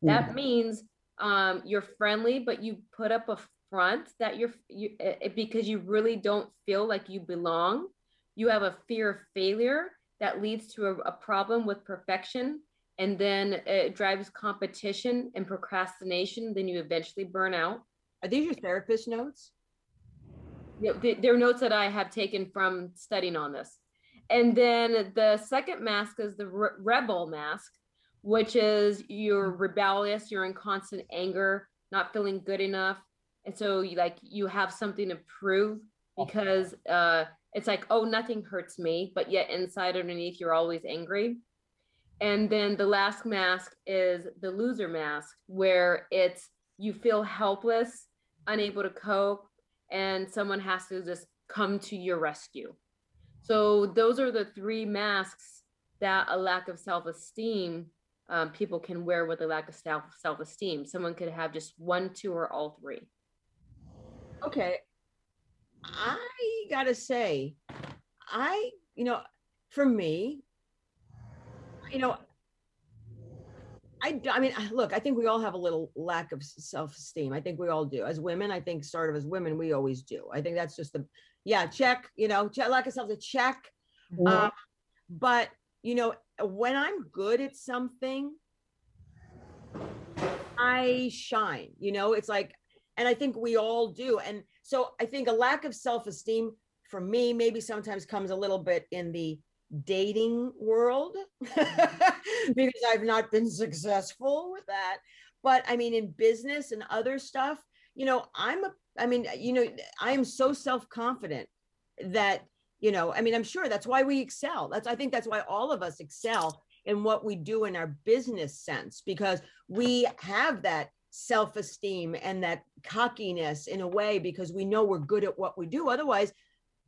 That means um, you're friendly, but you put up a front that you're you, eh, because you really don't feel like you belong. You have a fear of failure that leads to a, a problem with perfection, and then it drives competition and procrastination. Then you eventually burn out. Are these your therapist notes? Yeah, they- They're notes that I have taken from studying on this. And then the second mask is the re- rebel mask, which is you're rebellious, you're in constant anger, not feeling good enough. And so you like you have something to prove because uh it's like, oh, nothing hurts me, but yet inside underneath you're always angry. And then the last mask is the loser mask, where it's you feel helpless, unable to cope, and someone has to just come to your rescue. So those are the three masks that a lack of self-esteem um, people can wear with a lack of self self-esteem. Someone could have just one, two, or all three. Okay. I gotta say, I, you know, for me, you know, I I mean, look, I think we all have a little lack of self-esteem. I think we all do. As women, I think sort of as women, we always do. I think that's just the, yeah, check, you know, check, lack of self, a check. Uh, but, you know, when I'm good at something, I shine, you know, it's like, and I think we all do. And so I think a lack of self-esteem for me maybe sometimes comes a little bit in the dating world because I've not been successful with that. But I mean, in business and other stuff, you know, I'm a, I mean, you know, I am so self confident that, you know, I mean, I'm sure that's why we excel. That's, I think that's why all of us excel in what we do in our business sense because we have that self esteem and that cockiness in a way because we know we're good at what we do. Otherwise,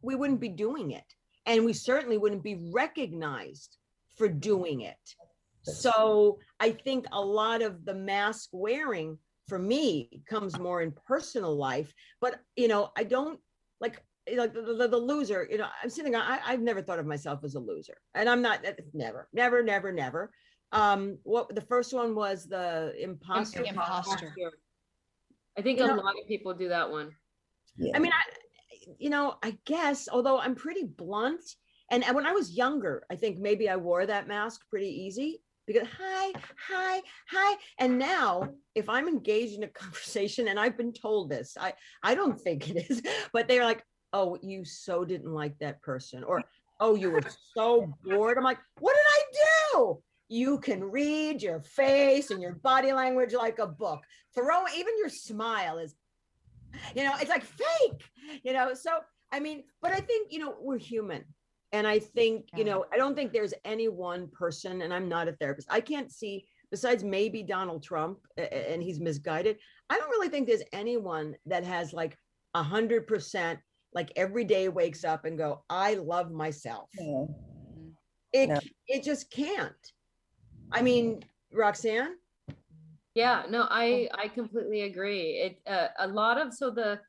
we wouldn't be doing it. And we certainly wouldn't be recognized for doing it. So I think a lot of the mask wearing for me comes more in personal life. But, you know, I don't like, like the, the, the loser, you know, I'm sitting, I, I've never thought of myself as a loser. And I'm not, never, never, never, never. Um, what the first one was the imposter. Imposter. I think You a know- lot of people do that one. Yeah. I mean, I, you know, I guess, although I'm pretty blunt, and and when I was younger, I think maybe I wore that mask pretty easy because hi, hi, hi. And now, if I'm engaged in a conversation, and I've been told this, I I don't think it is, but they're like, oh, you so didn't like that person, or oh, you were so bored. I'm like, what did I do? You can read your face and your body language like a book. Throw even your smile is you know it's like fake you know so i mean but i think you know we're human and i think you know i don't think there's any one person and i'm not a therapist i can't see besides maybe donald trump and he's misguided i don't really think there's anyone that has like a hundred percent like every day wakes up and go i love myself No. it No. it just can't i mean roxanne Yeah, no, I I completely agree. It uh, a lot of so the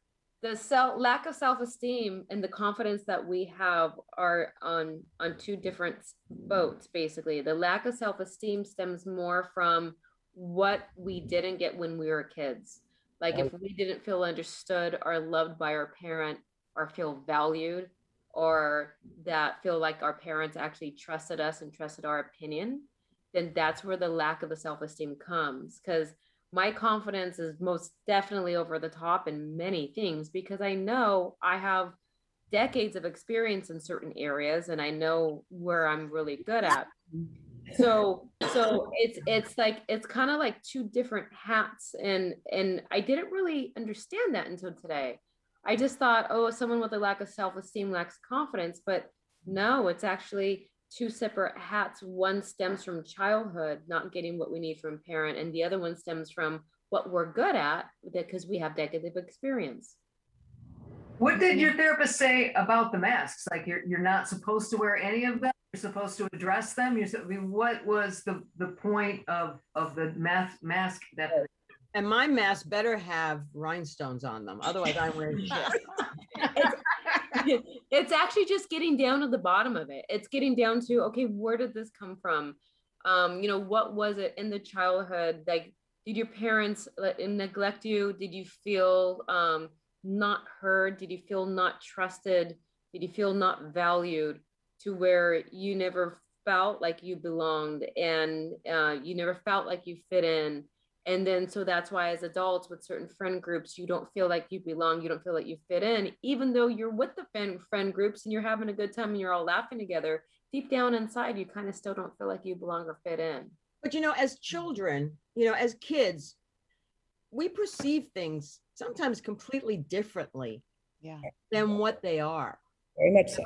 the self lack of self-esteem and the confidence that we have are on on two different boats basically. The lack of self-esteem stems more from what we didn't get when we were kids. Like if we didn't feel understood or loved by our parent or feel valued or that feel like our parents actually trusted us and trusted our opinion, then that's where the lack of the self-esteem comes. Because my confidence is most definitely over the top in many things because i know i have decades of experience in certain areas and i know where i'm really good at. So so it's it's like it's kind of like two different hats and and i didn't really understand that until today i just thought oh someone with a lack of self-esteem lacks confidence but no it's actually two separate hats one stems from childhood not getting what we need from a parent and the other one stems from what we're good at because we have decades of experience What did your therapist say about the masks? Like you're you're not supposed to wear any of them. You're supposed to address them. You're. so- I mean, what was the the point of of the mask mask that? And my mask better have rhinestones on them otherwise i'm wearing shit it's actually just getting down to the bottom of it. It's getting down to okay, where did this come from? Um, you know, what was it in the childhood? Like, did your parents let, neglect you? Did you feel um, not heard? Did you feel not trusted? Did you feel not valued? To where you never felt like you belonged and uh, you never felt like you fit in and then so that's why as adults with certain friend groups you don't feel like you belong you don't feel like you fit in even though you're with the friend friend groups and you're having a good time and you're all laughing together deep down inside you kind of still don't feel like you belong or fit in But you know, as children, you know, as kids, we perceive things sometimes completely differently Yeah. than what they are. Very much so.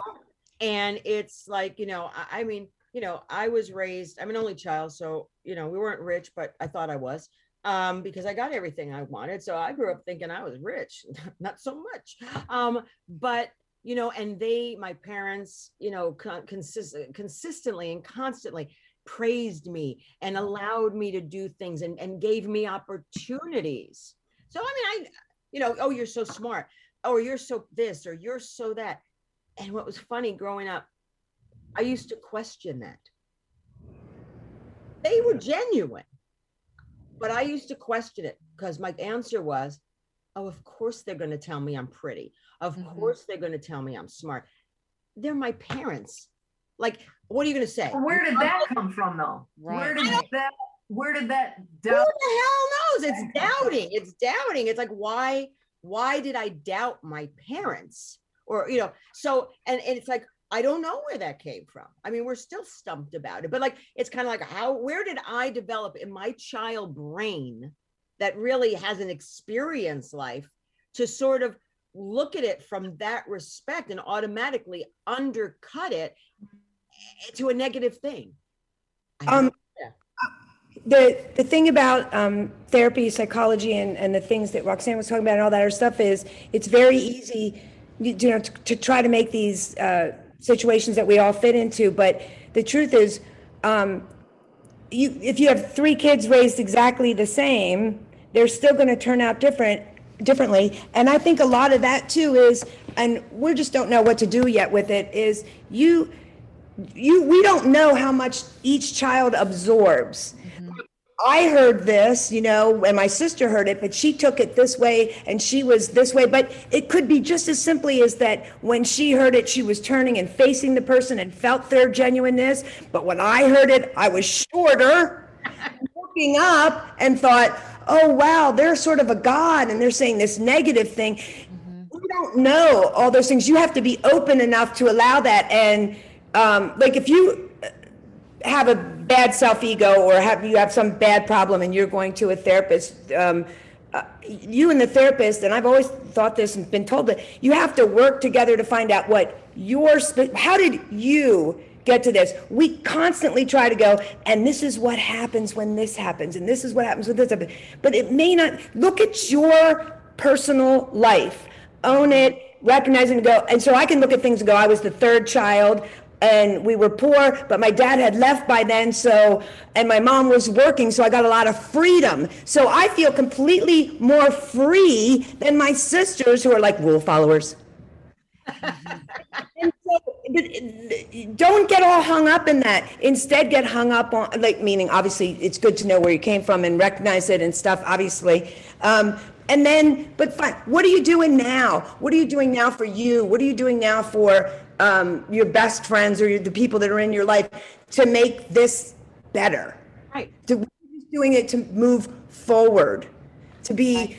And it's like, you know, I, I mean, you know, I was raised, I'm an only child, so you know, we weren't rich, but I thought I was. Um, because I got everything I wanted. So I grew up thinking I was rich, not so much. Um, but you know, and they, my parents, you know, con- consist- consistently and constantly praised me and allowed me to do things and, and gave me opportunities. So, I mean, I, you know, oh, you're so smart, or you're so this, or you're so that. And what was funny growing up, I used to question that. They were genuine, but I used to question it because my answer was, oh, of course they're going to tell me I'm pretty. Of Mhm. course they're going to tell me I'm smart. They're my parents. Like, what are you going to say? Where did that come from, though? Where did that? Where did that Who doubt? the hell knows? It's doubting. It's doubting. It's like why why did I doubt my parents? Or, you know, so, and, and it's like, I don't know where that came from. I mean, we're still stumped about it, but like, it's kind of like, how, where did I develop in my child brain that really hasn't experienced life to sort of look at it from that respect and automatically undercut it to a negative thing? Um, the the thing about um, therapy, psychology, and, and the things that Roxanne was talking about and all that other stuff is it's very easy, you you know, to, to try to make these uh, situations that we all fit into. But the truth is, um, you if you have three kids raised exactly the same, they're still going to turn out different differently. And I think a lot of that too is, and we just don't know what to do yet with it. Is you you we don't know how much each child absorbs i heard this you know and my sister heard it but she took it this way and she was this way but it could be just as simply as that when she heard it she was turning and facing the person and felt their genuineness but when i heard it i was shorter looking up and thought oh wow they're sort of a god and they're saying this negative thing we don't know all those things. You have to be open enough to allow that. And um, like if you have a bad self ego or have you have some bad problem and you're going to a therapist, um, uh, you and the therapist, and I've always thought this and been told that you have to work together to find out what your how did you get to this? We constantly try to go and this is what happens when this happens and this is what happens when this happens. But it may not look at your personal life. Own it recognize and go and so i can look at things and go i was the third child and we were poor but my dad had left by then so and my mom was working so i got a lot of freedom so i feel completely more free than my sisters who are like rule followers and so, don't get all hung up in that. Instead, get hung up on, like, meaning obviously it's good to know where you came from and recognize it and stuff, obviously. Um, and then, but fine, what are you doing now? What are you doing now for you? What are you doing now for um, your best friends or your, the people that are in your life to make this better? Right. To, doing it to move forward, to be,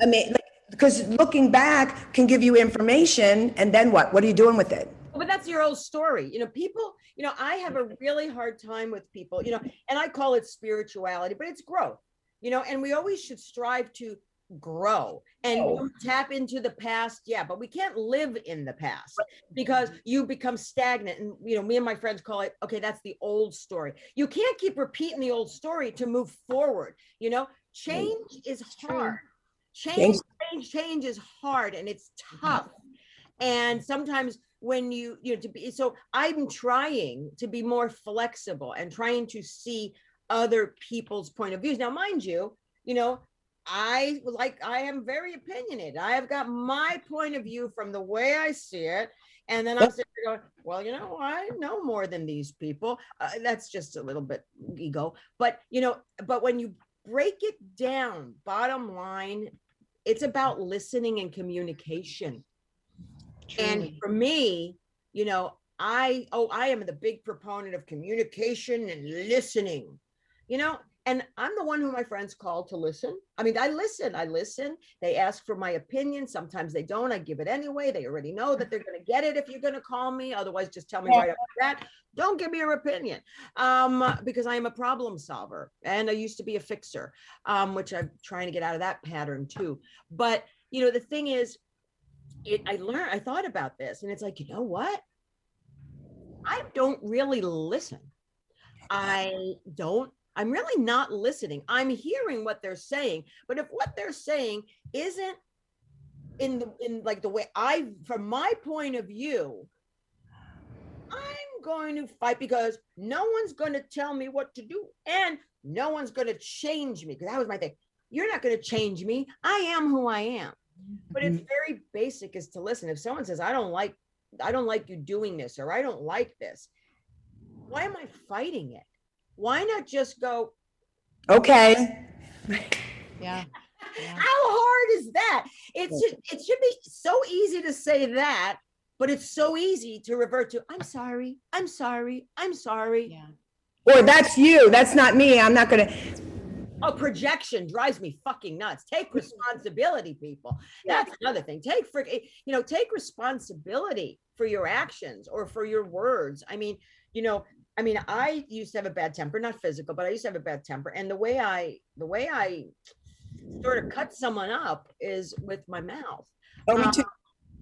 I mean, like, because looking back can give you information, and then what? What are you doing with it? but that's your old story you know people you know i have a really hard time with people you know and i call it spirituality but it's growth you know and we always should strive to grow and Oh. tap into the past yeah but we can't live in the past because you become stagnant and you know me and my friends call it okay that's the old story. You can't keep repeating the old story to move forward you know? Change is hard. Change Change- change change is hard and it's tough. And sometimes when you you know to be so i'm trying to be more flexible and trying to see other people's point of views. Now mind you you know i like i am very opinionated. I have got my point of view from the way i see it. And then i'm sitting there going well you know i know more than these people. Uh, that's just a little bit ego. But you know but when you break it down bottom line it's about listening and communication. And for me, you know, I oh, I am the big proponent of communication and listening. You know, and I'm the one who my friends call to listen. I mean, I listen, I listen. They ask for my opinion. Sometimes they don't. I give it anyway. They already know that they're going to get it if you're going to call me. Otherwise, just tell me right up that. Don't give me your opinion, um, because I am a problem solver and I used to be a fixer, um, which I'm trying to get out of that pattern too. But you know, the thing is, it I learned I thought about this and it's like, you know what? I don't really listen. I don't I'm really not listening. I'm hearing what they're saying, but if what they're saying isn't in the in like the way I from my point of view, I'm going to fight because no one's going to tell me what to do and no one's going to change me because that was my thing. You're not going to change me. I am who I am but it's mm-hmm. very basic is to listen if someone says i don't like i don't like you doing this or i don't like this why am i fighting it why not just go Okay. Yeah. how hard is that it should it should be so easy to say that but it's so easy to revert to i'm sorry i'm sorry i'm sorry Yeah. Or that's you. That's not me. I'm not gonna. Oh, projection drives me fucking nuts. Take responsibility, people. That's another thing. Take for eh, you know, take responsibility for your actions or for your words. I mean, you know, I mean, I used to have a bad temper, not physical, but I used to have a bad temper. And the way I the way I sort of cut someone up is with my mouth. Oh, me too.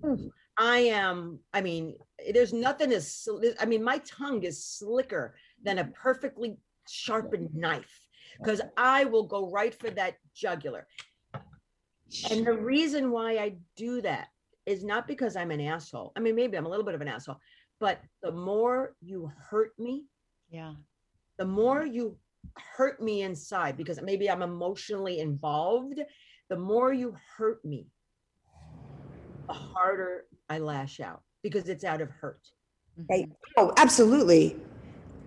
Um, I am, I mean, there's nothing as, I mean, my tongue is slicker than a perfectly sharpened knife because I will go right for that jugular. And the reason why I do that is not because I'm an asshole. I mean, maybe I'm a little bit of an asshole, but the more you hurt me, Yeah. the more you hurt me inside because maybe I'm emotionally involved, the more you hurt me, the harder I lash out because it's out of hurt. Right. Oh, absolutely.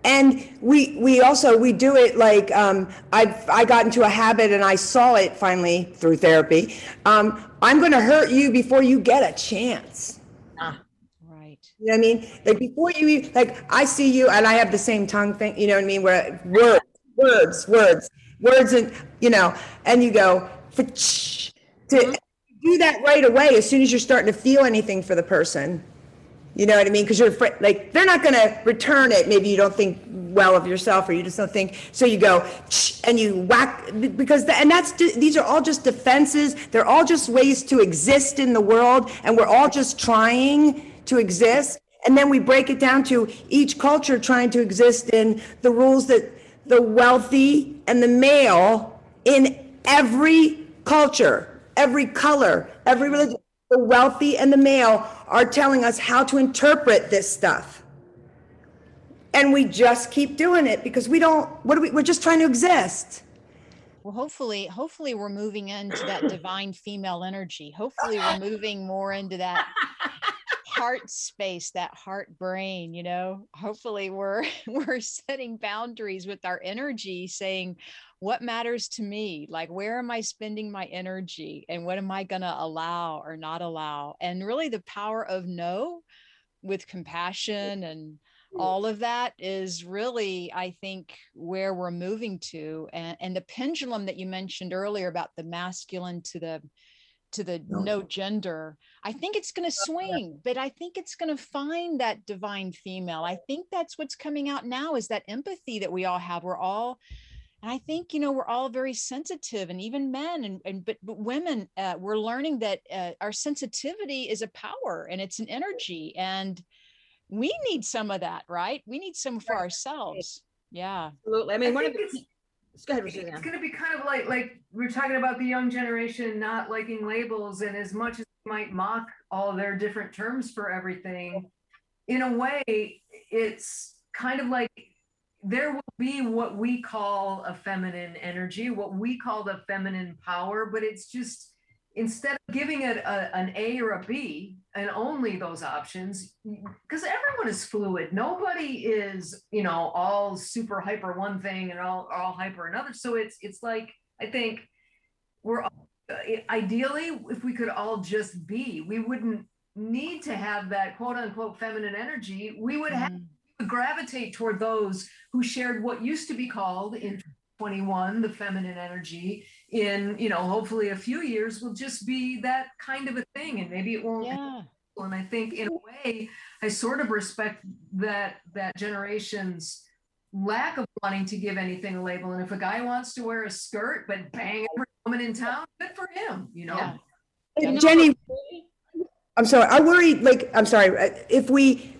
And we we also we do it like um, I I got into a habit and I saw it finally through therapy. Um, I'm going to hurt you before you get a chance. You know what I mean? Like before you like I see you and I have the same tongue thing. You know what I mean? Where words, words, words, words, and you know, and you go to mm-hmm. do that right away as soon as you're starting to feel anything for the person. You know what I mean? Because you're afraid, like they're not going to return it. Maybe you don't think well of yourself, or you just don't think. So you go and you whack because the, and that's these are all just defenses. They're all just ways to exist in the world, and we're all just trying to exist. And then we break it down to each culture trying to exist in the rules that the wealthy and the male in every culture, every color, every religion, the wealthy and the male are telling us how to interpret this stuff. And we just keep doing it because we don't, what do we, we're just trying to exist. Well, hopefully, hopefully we're moving into that divine female energy. Hopefully we're moving more into that heart space, that heart brain, you know. Hopefully we're we're setting boundaries with our energy, saying what matters to me? Like where am I spending my energy and what am I going to allow or not allow? And really the power of no with compassion and all of that is really i think where we're moving to and, and the pendulum that you mentioned earlier about the masculine to the to the No. no gender i think it's going to swing but i think it's going to find that divine female. I think that's what's coming out now is that empathy that we all have. We're all and i think you know we're all very sensitive and even men and, and but, but women uh, we're learning that uh, our sensitivity is a power and it's an energy and we need some of that right? We need some for ourselves. Yeah. Absolutely. I mean, I one of the, it's- go ahead, it's going to be kind of like like we're talking about the young generation not liking labels and as much as we might mock all their different terms for everything in a way it's kind of like there will be what we call a feminine energy what we call the feminine power but it's just instead of giving it a, an a or a b and only those options because everyone is fluid. Nobody is you know all super hyper one thing and all, all hyper another. So it's it's like i think we're all, uh, ideally if we could all just be we wouldn't need to have that quote unquote feminine energy. We would have to gravitate toward those who shared what used to be called in 21 the feminine energy in you know hopefully a few years will just be that kind of a thing and maybe it won't yeah and I think in a way, I sort of respect that that generation's lack of wanting to give anything a label. And if a guy wants to wear a skirt but bang every woman in town, good for him, you know. Yeah. You Jenny, I'm sorry. I worry, like, I'm sorry, uh, if we,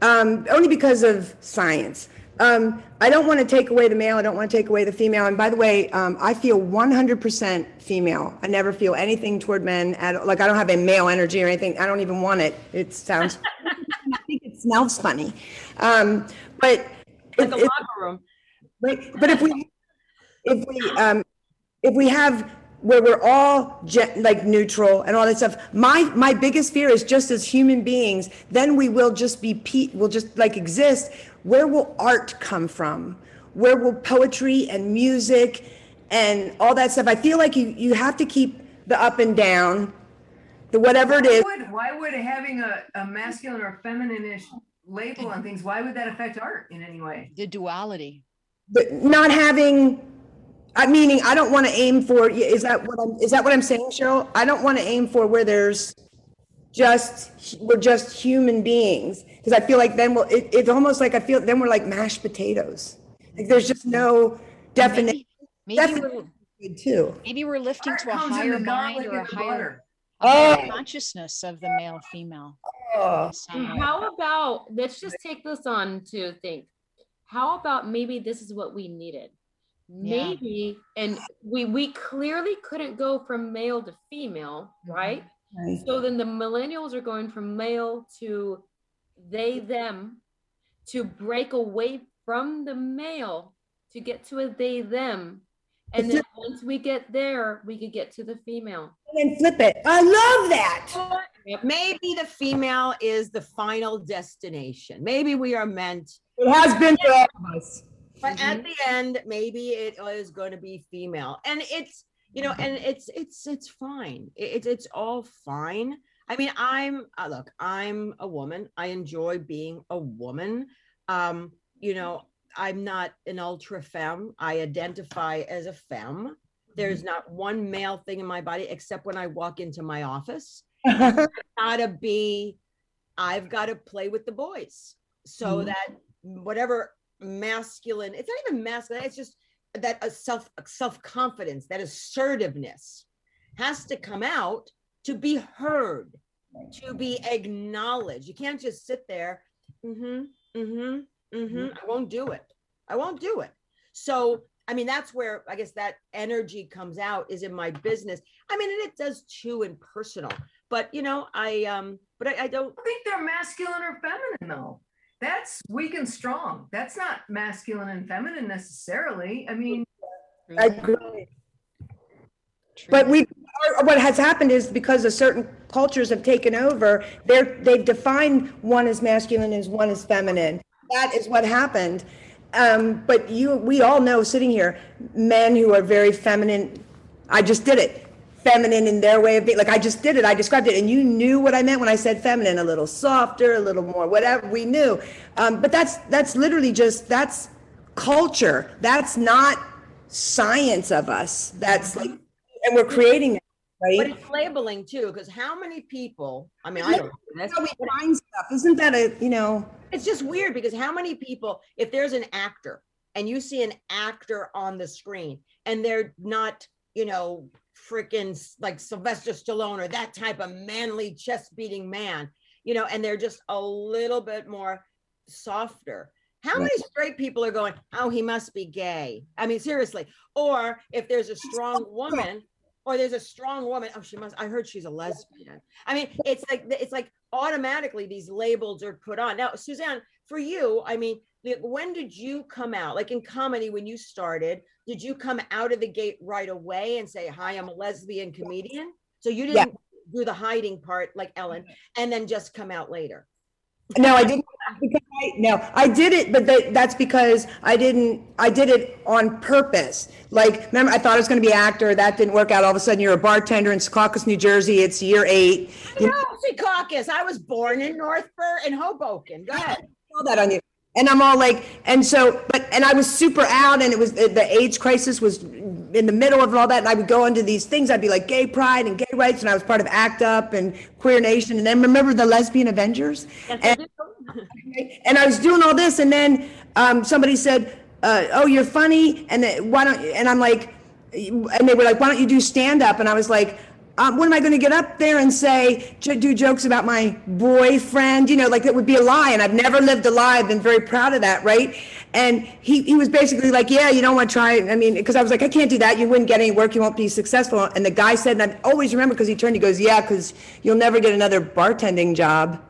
um, only because of science. Um, I don't want to take away the male. I don't want to take away the female. And by the way, um, I feel 100% female. I never feel anything toward men. At, like, I don't have a male energy or anything. I don't even want it. It sounds, I think it smells funny. Um, but Like it- a locker room. Right, but if we, if we, um, if we have where we're all like neutral and all that stuff, my my biggest fear is just as human beings, then we will just be pe- we'll just like exist. Where will art come from? Where will poetry and music and all that stuff? I feel like you you have to keep the up and down, the whatever it is. Why would, why would having a, a masculine or feminine-ish label on things, why would that affect art in any way? the duality the- not having I meaning I don't want to aim for, is that what I'm, is that what I'm saying, Cheryl? I don't want to aim for where there's just, we're just human beings. Because I feel like then we'll, it, it's almost like I feel, then we're like mashed potatoes. Like there's just no definition. Maybe, maybe Definitely. we're Good too. maybe we're lifting to a higher mind or a higher, butter. a higher Oh. consciousness of the male female. Oh. How about let's just take this on to think. How about maybe this is what we needed? Yeah. Maybe, and we we clearly couldn't go from male to female, right? Right. So then the millennials are going from male to they them to break away from the male to get to a they them. And then once we get there, we could get to the female. And then flip it. I love that. Maybe the female is the final destination. Maybe we are meant, It has been for all of us. but at mm-hmm. the end, maybe it is going to be female. And it's, you know, and it's it's it's fine. It's it's all fine. I mean, I'm uh, look, I'm a woman. I enjoy being a woman. Um, you know, I'm not an ultra femme. I identify as a femme. There's not one male thing in my body except when I walk into my office. gotta be i've got to play with the boys so Mhm. that whatever masculine it's not even masculine it's just that a self self-confidence that assertiveness has to come out to be heard to be acknowledged. You can't just sit there mm-hmm mm-hmm mm-hmm. I won't do it. I won't do it. So i mean that's where i guess that energy comes out is in my business. I mean and it does too in personal but you know i um but i, I don't I think they're masculine or feminine though. That's weak and strong. That's not masculine and feminine necessarily. I mean, I agree. True. But we, or what has happened is because of certain cultures have taken over, they're, they've defined one as masculine as one as feminine. That is what happened. Um, but you, we all know sitting here, men who are very feminine, I just did it. Feminine in their way of being, like I just did it, I described it, and you knew what I meant when I said feminine, a little softer, a little more, whatever, we knew. Um, but that's, that's literally just, that's culture. That's not science of us. That's like, and we're creating it, Right? but it's labeling too because how many people i mean i don't do How we find stuff, isn't that a, you know, it's just weird because how many people if there's an actor and you see an actor on the screen and they're not you know freaking like sylvester stallone or that type of manly chest beating man you know and they're just a little bit more softer. How many straight people are going oh he must be gay. I mean seriously. Or if there's a strong woman or there's a strong woman oh she must i heard she's a lesbian. I mean it's like it's like automatically these labels are put on. Now suzanne for you i mean like, when did you come out like in comedy when you started did you come out of the gate right away and say hi i'm a lesbian comedian so you didn't do the hiding part like ellen mm-hmm. and then just come out later no, I didn't. I- No, I did it, but that, that's because I didn't, I did it on purpose. Like, remember, I thought I was gonna be an actor, that didn't work out. All of a sudden, you're a bartender in Secaucus, New Jersey, it's year eight. You no Secaucus. i was born in North Bergen in hoboken go ahead saw that on you. And I'm all like, and so, but, and I was super out and it was, the AIDS crisis was in the middle of all that. And I would go into these things, I'd be like gay pride and gay rights. And I was part of ACT UP and Queer Nation. And then remember the Lesbian Avengers? Yes, And- do. and I was doing all this, and then um, somebody said, uh, "Oh, you're funny," and then, why don't? And I'm like, and they were like, "Why don't you do stand up?" And I was like. Um, when am I going to get up there and say, j- do jokes about my boyfriend? You know, like it would be a lie. And I've never lived a lie. I've been very proud of that, right? And he, he was basically like, yeah, you don't want to try. I mean, because I was like, I can't do that. You wouldn't get any work. You won't be successful. And the guy said, and I always remember because he turned, he goes, yeah, because you'll never get another bartending job.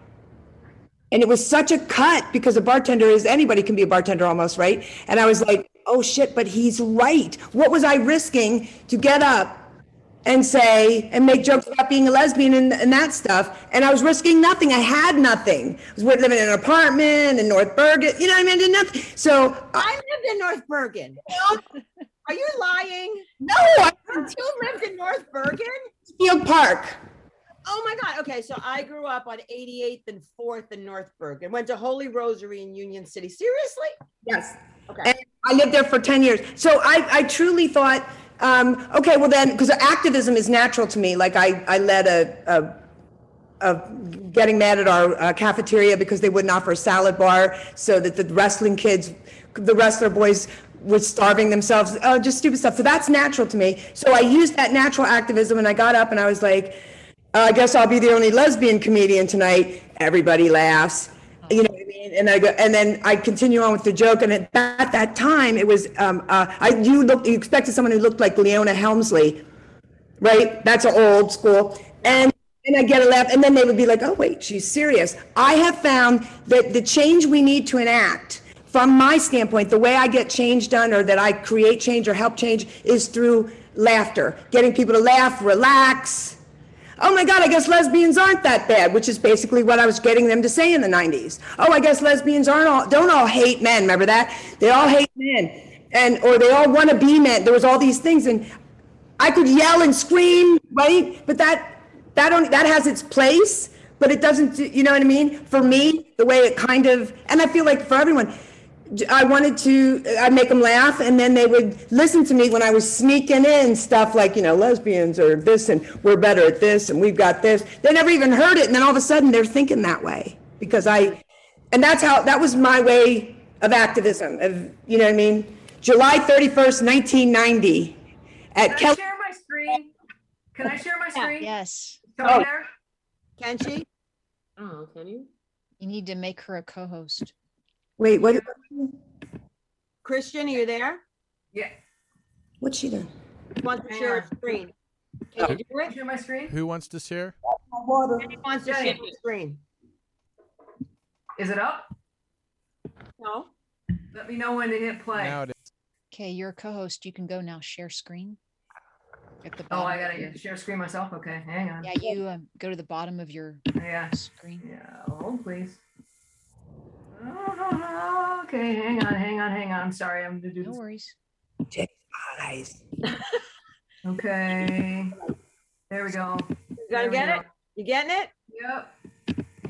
And it was such a cut because a bartender is anybody can be a bartender almost, right? And I was like, oh shit, but he's right. What was I risking to get up and say and make jokes about being a lesbian and, and that stuff? And I was risking nothing. I had nothing. I was living in an apartment in North Bergen. You know, what I mean, I did nothing. So I, I lived in North Bergen. Are you lying? no, I You lived in North Bergen? Field Park. Oh my God. Okay. So I grew up on 88th and 4th in North Bergen. Went to Holy Rosary in Union City. Seriously? Yes. Okay. And I lived there for 10 years. So I, I truly thought, um, okay, well then, because activism is natural to me. Like I, I led a, a, a getting mad at our uh, cafeteria because they wouldn't offer a salad bar so that the wrestling kids, the wrestler boys were starving themselves. Oh, just stupid stuff. So that's natural to me. So I used that natural activism and I got up and I was like, "Uh, I guess I'll be the only lesbian comedian tonight. Everybody laughs. You know what I mean? And I go, and then I continue on with the joke. And at that, that time, it was, um, uh, I, you looked, you expected someone who looked like Leona Helmsley, right? That's an old school. And, and I get a laugh. And then they would be like, oh, wait, she's serious. I have found that the change we need to enact, from my standpoint, the way I get change done or that I create change or help change is through laughter, getting people to laugh, relax. Oh my God, I guess lesbians aren't that bad, which is basically what I was getting them to say in the 90s. Oh, I guess lesbians aren't all, don't all hate men. Remember that? They all hate men. And, or they all want to be men. There was all these things. And I could yell and scream, right? But that, that only, that has its place, but it doesn't, you know what I mean? For me, the way it kind of, and I feel like for everyone, I wanted to, uh, I'd make them laugh and then they would listen to me when I was sneaking in stuff like, you know, lesbians or this and we're better at this and we've got this. They never even heard it. And then all of a sudden they're thinking that way because I, and that's how, that was my way of activism of, you know what I mean? July 31st, 1990 at Can I Kelly. share my screen? Can I share my screen? Yes. Tony oh. there? Can she? Oh, can you? You need to make her a co-host. Wait, what, Christian, are you there? Yeah. what's she doing? Wants to share on. a screen. Can you do it? I share my screen? Who wants to share? He wants to share the screen. Is it up? No? Let me know when to hit play. Now it is. Okay, you're a co-host. You can go now. Share screen. At the Oh, I of gotta your- share screen myself. Okay, hang on. Yeah, you um, go to the bottom of your Yeah. screen. Yeah, hold please. Oh, okay, hang on, hang on, hang on. I'm sorry, I'm gonna do No this. worries. Eyes. Okay. There we go. You There gonna we get go. it? You getting it? Yep.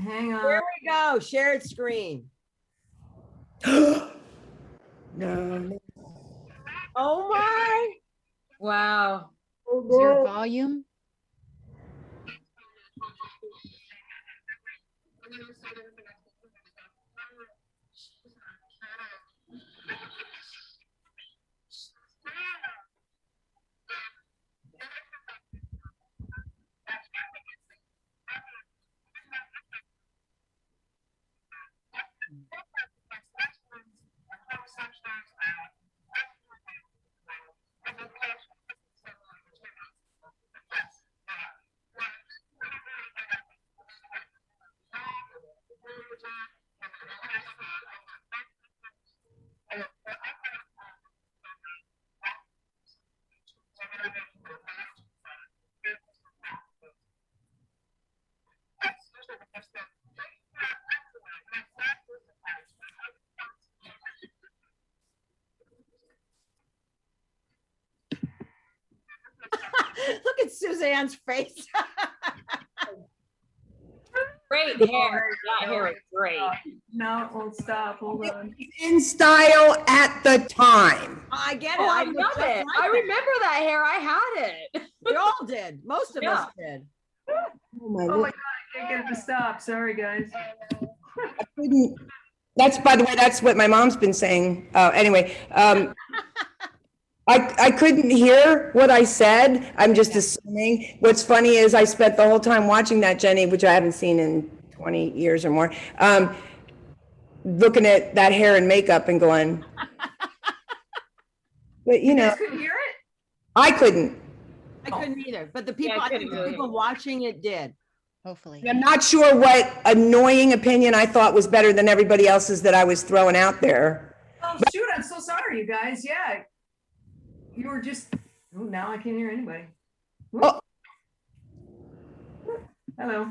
Hang on. Here we go. Shared screen. No. Oh my. Wow. Is there volume? Look at Suzanne's face. Great hair. That hair is great. No, it won't stop. Hold on. In style at the time. I get it. Oh, I look love it. like I remember that hair. I had it. We all did. Most of us did. Oh my Oh my God. god, I can't get it to stop. Sorry, guys. I couldn't- That's, by the way, that's what my mom's been saying. Uh, anyway, um, I, I couldn't hear what I said. I'm just assuming. What's funny is I spent the whole time watching that, Jenny, which I haven't seen in 20 years or more, um, looking at that hair and makeup and going, but you You know, guys couldn't hear it? I couldn't. I couldn't either, but the people, I I think the people watching it did. Hopefully. I'm not sure what annoying opinion I thought was better than everybody else's that I was throwing out there. Oh shoot, I'm so sorry, you guys. Yeah. You were just oh now I can't hear anybody. Whoop. Oh. Hello.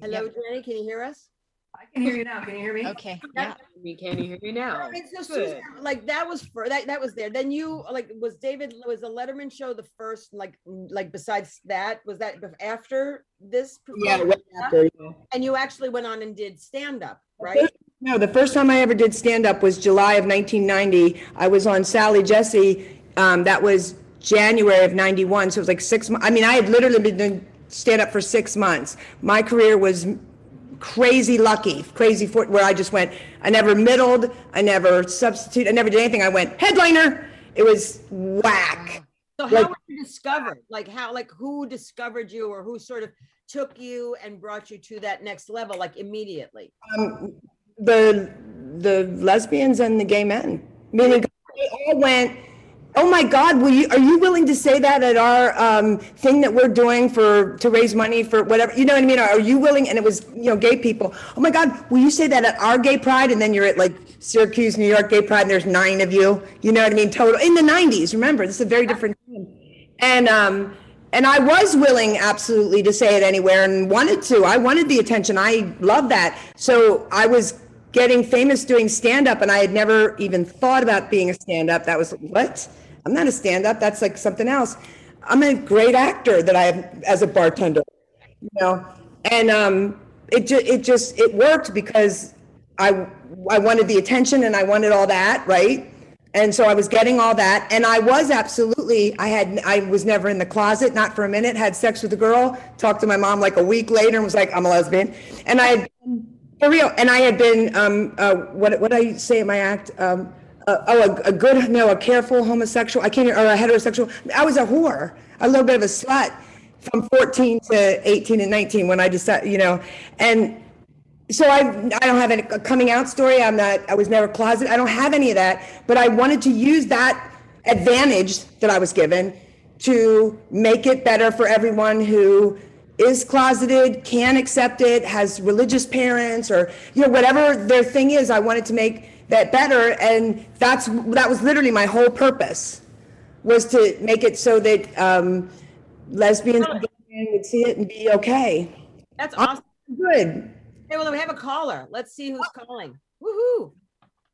Hello, Jenny, can you hear us? I can hear you now. Can you hear me? Okay. Yeah. Me, can you hear me now? I mean, so Good. Suzanne, like that was for that that was there. Then you like was David was the Letterman show the first like like besides that was that after this? Yeah, performance? right after. And you actually went on and did stand up, right? first No, the first time I ever did stand up was July of 1990. I was on Sally Jessy. Um, that was January of 91. So it was like six months. I mean, I had literally been doing stand up for six months. My career was crazy lucky, crazy for where I just went. I never middled. I never substitute. I never did anything. I went headliner. It was whack. So how Like- were you discovered? Like how, like who discovered you or who sort of took you and brought you to that next level, like immediately? um, the the lesbians and the gay men. Meaning they all went. Oh my God! Will you, are you willing to say that at our um, thing that we're doing for to raise money for whatever? You know what I mean? Are you willing? And it was you know gay people. Oh my God! Will you say that at our gay pride? And then you're at like Syracuse, New York gay pride, and there's nine of you. You know what I mean? Total in the '90s. Remember, this is a very different time. And um, and I was willing absolutely to say it anywhere and wanted to. I wanted the attention. I love that. So I was getting famous doing stand up and I had never even thought about being a stand up. That was what? I'm not a stand up. That's like something else. I'm a great actor that I have as a bartender, you know. And um it just it just it worked because I I wanted the attention and I wanted all that, right? And so I was getting all that. And I was absolutely, I had, I was never in the closet, not for a minute, had sex with a girl, talked to my mom like a week later and was like, I'm a lesbian. And I for real, and I had been, um, uh, what, what I say in my act? Um, uh, oh, a, a good, no, a careful homosexual, I can't, or a heterosexual. I was a whore, a little bit of a slut from 14 to 18 and 19 when I decided, you know, and so I, I don't have any, a coming out story. I'm not, I was never closet. I don't have any of that, but I wanted to use that advantage that I was given to make it better for everyone who is closeted, can accept it, has religious parents or, you know, whatever their thing is, I wanted to make that better. And that's, that was literally my whole purpose was to make it so that, um, lesbians and gay men would see it and be okay. That's awesome. Good. Hey, well, we have a caller. Let's see who's calling. Woohoo!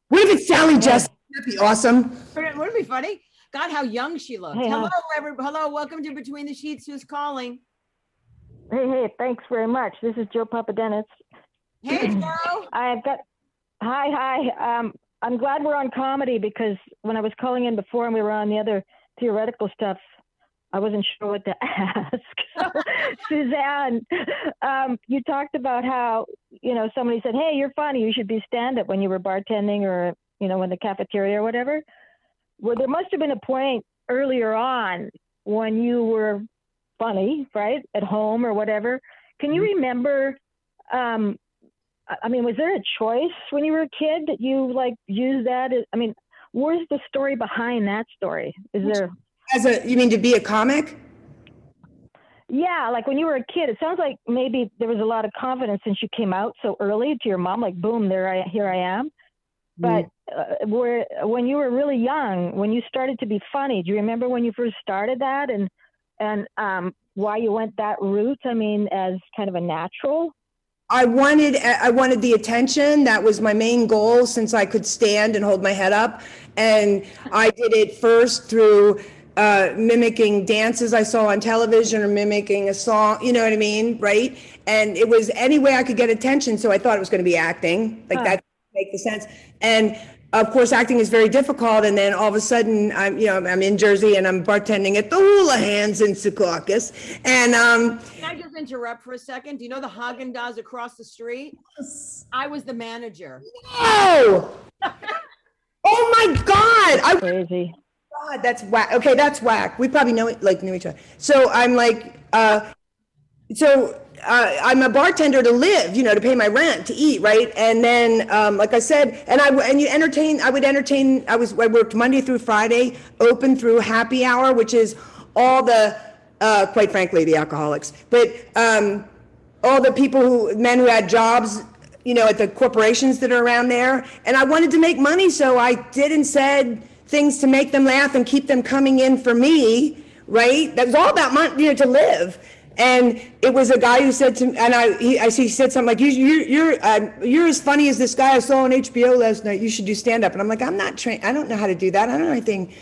What if it's Sally Jessy? That'd be awesome. Wouldn't wouldn't it be funny? God, how young she looks. Hey, hello, hi. every, hello, welcome to Between the Sheets. Who's calling? Hey, hey, thanks very much. This is Joe Papadenis. Hey, Joe. I've got, hi, hi. Um, I'm glad we're on comedy because when I was calling in before and we were on the other theoretical stuff, I wasn't sure what to ask. Suzanne, um, you talked about how, you know, somebody said, hey, you're funny. You should be stand up when you were bartending or, you know, in the cafeteria or whatever. Well, there must have been a point earlier on when you were funny, right? At home or whatever. Can you remember? Um, I- mean, was there a choice when you were a kid that you like used that? as- I mean, where's the story behind that story? Is there? As a, you mean to be a comic? Yeah, like when you were a kid, it sounds like maybe there was a lot of confidence since you came out so early to your mom, like boom, there I here I am. But uh, where when you were really young, when you started to be funny, do you remember when you first started that and and um, why you went that route? I mean, as kind of a natural. I wanted, I wanted the attention. That was my main goal since I could stand and hold my head up. And I did it first through uh, mimicking dances I saw on television or mimicking a song, you know what I mean? Right. And it was any way I could get attention. So I thought it was going to be acting. Like Huh. that make the sense. And of course, acting is very difficult. And then all of a sudden, I'm, you know, I'm in Jersey and I'm bartending at the Hula Hands in Secaucus. And, um, Can I just interrupt for a second? Do you know the Haagen Dazs across the street? Yes. I was the manager. Oh! Oh my God! I Crazy. God, that's whack. Okay, that's whack. We probably know it, like knew each other. So I'm like, uh, so uh, I'm a bartender to live, you know, to pay my rent, to eat, right? And then, um, like I said, and I and you entertain. I would entertain. I was I worked Monday through Friday, open through happy hour, which is all the, uh, quite frankly, the alcoholics, but um, all the people who men who had jobs you know at the corporations that are around there and i wanted to make money so i did and said things to make them laugh and keep them coming in for me right that was all about money you know to live and it was a guy who said to me and i he, I, he said something like you, you're you're uh, you're as funny as this guy i saw on hbo last night you should do stand up and i'm like i'm not trained i don't know how to do that i don't know anything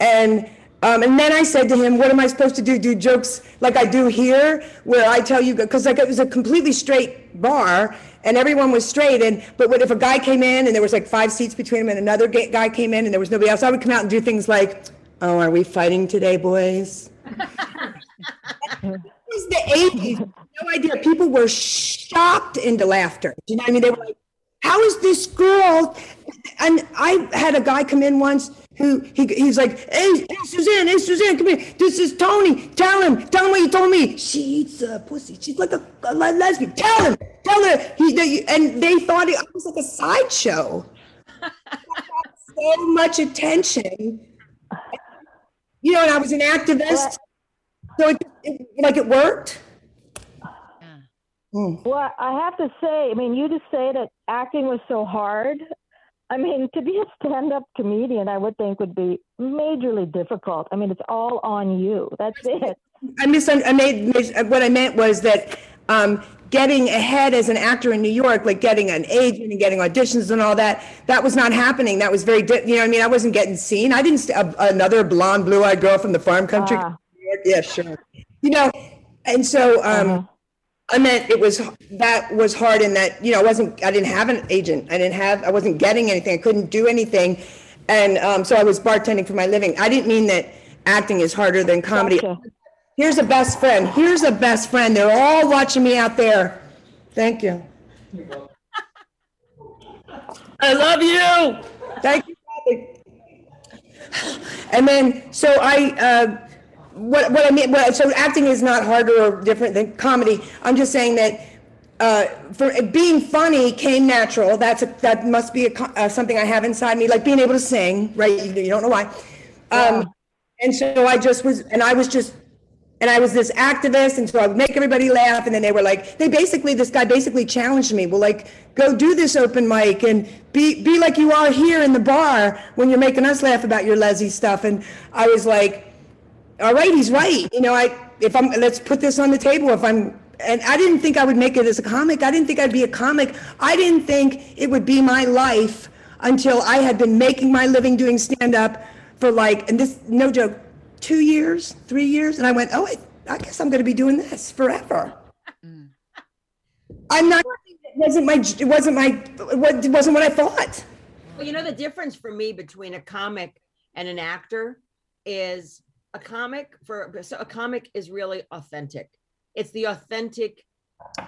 and um, and then I said to him, "What am I supposed to do? Do jokes like I do here, where I tell you because like it was a completely straight bar, and everyone was straight. And but what if a guy came in and there was like five seats between him, and another guy came in and there was nobody else? I would come out and do things like, "Oh, are we fighting today, boys?" was the 80s. No idea. People were shocked into laughter. Do you know what I mean? They were like, how is this girl? And I had a guy come in once who he, he's like, hey, hey, Suzanne, hey, Suzanne, come here. This is Tony. Tell him, tell him what you told me. She eats uh, pussy. She's like a, a lesbian. Tell him, tell her. He, they, and they thought it was like a sideshow. so much attention. You know, and I was an activist. So it, it like it worked. Yeah. Mm. Well, I have to say, I mean, you just say that acting was so hard. I mean, to be a stand-up comedian, I would think would be majorly difficult. I mean, it's all on you. That's it. I misun- I made, mis- what I meant was that um, getting ahead as an actor in New York, like getting an agent and getting auditions and all that, that was not happening. That was very, di- you know, I mean, I wasn't getting seen. I didn't, st- a- another blonde, blue-eyed girl from the farm country. Ah. Yeah, sure. You know, and so um, Uh-huh. I meant it was that was hard in that you know I wasn't I didn't have an agent I didn't have I wasn't getting anything I couldn't do anything, and um, so I was bartending for my living. I didn't mean that acting is harder than comedy. Gotcha. Here's a best friend. Here's a best friend. They're all watching me out there. Thank you. I love you. Thank you. And then, so I, uh, what, what I mean, what, so acting is not harder or different than comedy. I'm just saying that uh, for being funny came natural. That's a, that must be a, uh, something I have inside me, like being able to sing. Right? You, you don't know why. Um, and so I just was, and I was just, and I was this activist, and so I would make everybody laugh. And then they were like, they basically, this guy basically challenged me. Well, like, go do this open mic and be be like you are here in the bar when you're making us laugh about your lesy stuff. And I was like, all right, he's right. You know, I if I'm let's put this on the table. If I'm and I didn't think I would make it as a comic. I didn't think I'd be a comic. I didn't think it would be my life until I had been making my living doing stand up for like and this no joke, two years, three years, and I went, oh, I, I guess I'm going to be doing this forever. Mm. I'm not. It wasn't my. It wasn't my. What it wasn't what I thought. Well, you know, the difference for me between a comic and an actor is a comic for so a comic is really authentic. It's the authentic.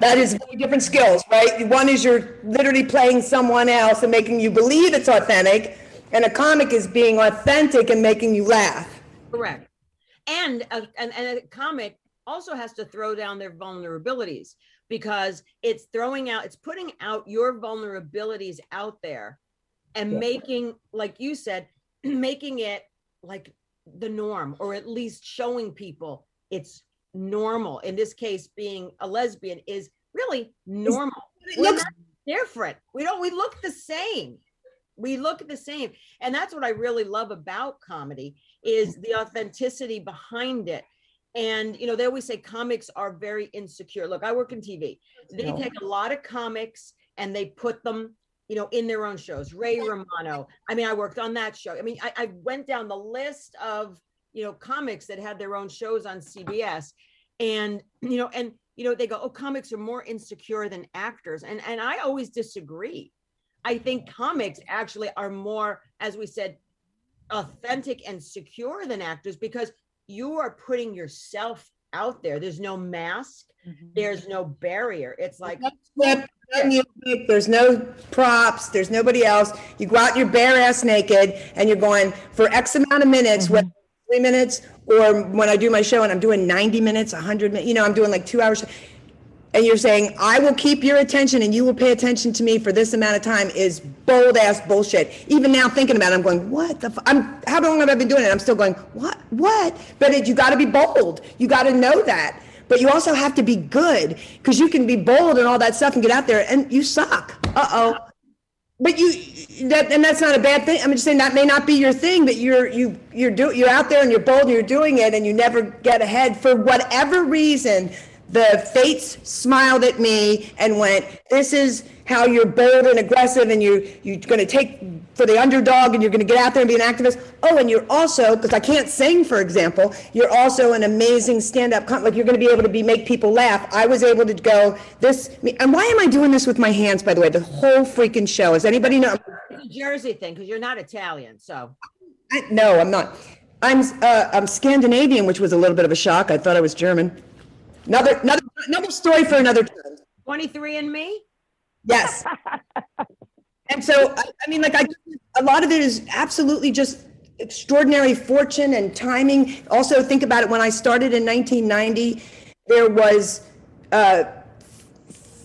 That is different skills, right? One is you're literally playing someone else and making you believe it's authentic, and a comic is being authentic and making you laugh. Correct. And a, and, and a comic also has to throw down their vulnerabilities because it's throwing out, it's putting out your vulnerabilities out there and making, like you said, making it like the norm or at least showing people it's normal. In this case, being a lesbian is really normal. It looks different. We don't, we look the same. We look the same. And that's what I really love about comedy is the authenticity behind it. And you know, they always say comics are very insecure. Look, I work in TV. They take a lot of comics and they put them, you know, in their own shows. Ray Romano. I mean, I worked on that show. I mean, I, I went down the list of, you know, comics that had their own shows on CBS. And, you know, and you know, they go, oh, comics are more insecure than actors. And and I always disagree. I think comics actually are more, as we said, authentic and secure than actors because you are putting yourself out there. There's no mask, there's no barrier. It's like, script, no music, there's no props, there's nobody else. You go out, you're bare ass naked, and you're going for X amount of minutes, mm-hmm. whether it's three minutes, or when I do my show and I'm doing 90 minutes, 100 minutes, you know, I'm doing like two hours. And you're saying, I will keep your attention and you will pay attention to me for this amount of time is bold ass bullshit. Even now thinking about it, I'm going, what the, I'm, how long have I been doing it? I'm still going, what, what? But it, you got to be bold. You got to know that. But you also have to be good because you can be bold and all that stuff and get out there and you suck. Uh oh. But you that and that's not a bad thing. I'm just saying that may not be your thing, but you're you you're do you're out there and you're bold and you're doing it and you never get ahead for whatever reason. The fates smiled at me and went, "This is how you're bold and aggressive, and you you're going to take for the underdog and you're going to get out there and be an activist. Oh, and you're also because I can't sing, for example. You're also an amazing stand-up. Com- like you're going to be able to be make people laugh. I was able to go this. And why am I doing this with my hands? By the way, the whole freaking show. Does anybody know? Jersey thing because you're not Italian, so I, no, I'm not. I'm uh, I'm Scandinavian, which was a little bit of a shock. I thought I was German. Another another another story for another time. 23 and me. Yes. and so I, I mean, like I, a lot of it is absolutely just extraordinary fortune and timing. Also, think about it. When I started in 1990, there was uh,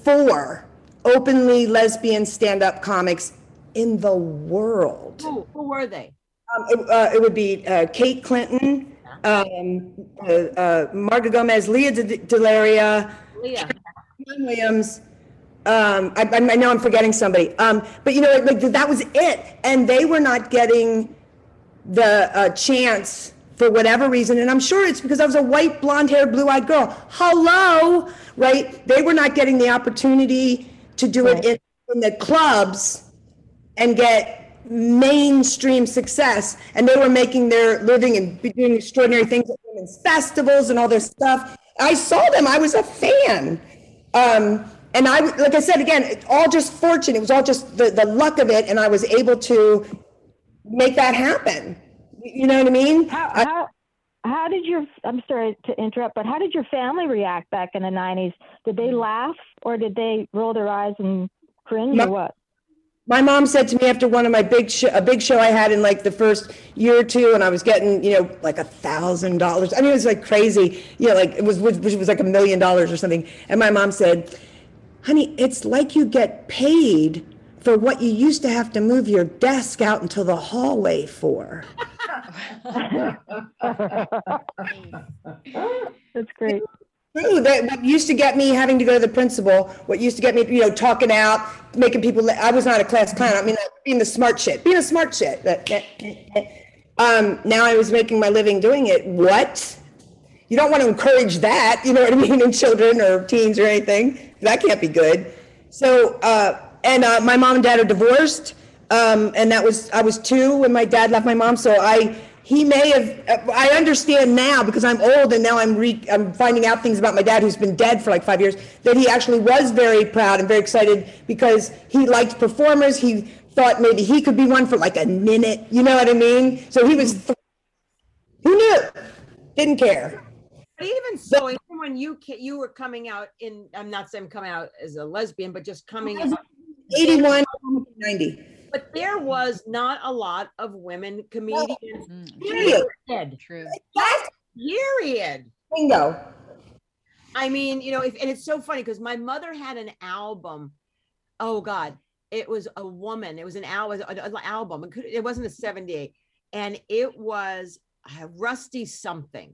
four openly lesbian stand-up comics in the world. Who, who were they? Um, it, uh, it would be uh, Kate Clinton, um, uh, uh, Marga Gomez, Lea De- DeLaria, Lea. Williams. Um, I, I know I'm forgetting somebody. Um, but you know, like that was it, and they were not getting the uh, chance for whatever reason. And I'm sure it's because I was a white, blonde-haired, blue-eyed girl. Hello, right? They were not getting the opportunity to do it in, in the clubs and get mainstream success. And they were making their living and doing extraordinary things at women's festivals and all this stuff. I saw them. I was a fan. Um, and I, like I said, again, it all just fortune. It was all just the, the luck of it. And I was able to make that happen. You know what I mean? How, how, how did your, I'm sorry to interrupt, but how did your family react back in the 90s? Did they laugh or did they roll their eyes and cringe No. or what? my mom said to me after one of my big show, a big show I had in like the first year or two, and I was getting, you know, like a thousand dollars. I mean, it was like crazy, you know, like it was, which was like a million dollars or something. And my mom said, honey, it's like you get paid for what you used to have to move your desk out into the hallway for. That's great. True, that what used to get me having to go to the principal, what used to get me, you know, talking out, making people, I was not a class clown. I mean, like, being the smart shit, being a smart shit. That- that- eh, eh, eh. Um, now I was making my living doing it. What? You don't want to encourage that, you know what I mean, in children or teens or anything. That can't be good. So, uh, and uh, my mom and dad are divorced. Um, and that was, I was two when my dad left my mom. So I, he may have, I understand now because I'm old and now I'm re, I'm finding out things about my dad who's been dead for like five years, that he actually was very proud and very excited because he liked performers. He thought maybe he could be one for like a minute, you know what I mean? So he was, th- who knew? Didn't care. But even so, when you ca- you were coming out in, I'm not saying coming out as a lesbian, but just coming out. 81, 90. But there was not a lot of women comedians. Mm, Period. Period. True. Yes, Period. bingo. I mean, you know, if, and it's so funny because my mother had an album. Oh God, it was a woman. It was an al- an an album. It, could, it wasn't a 78, and it was uh, Rusty something.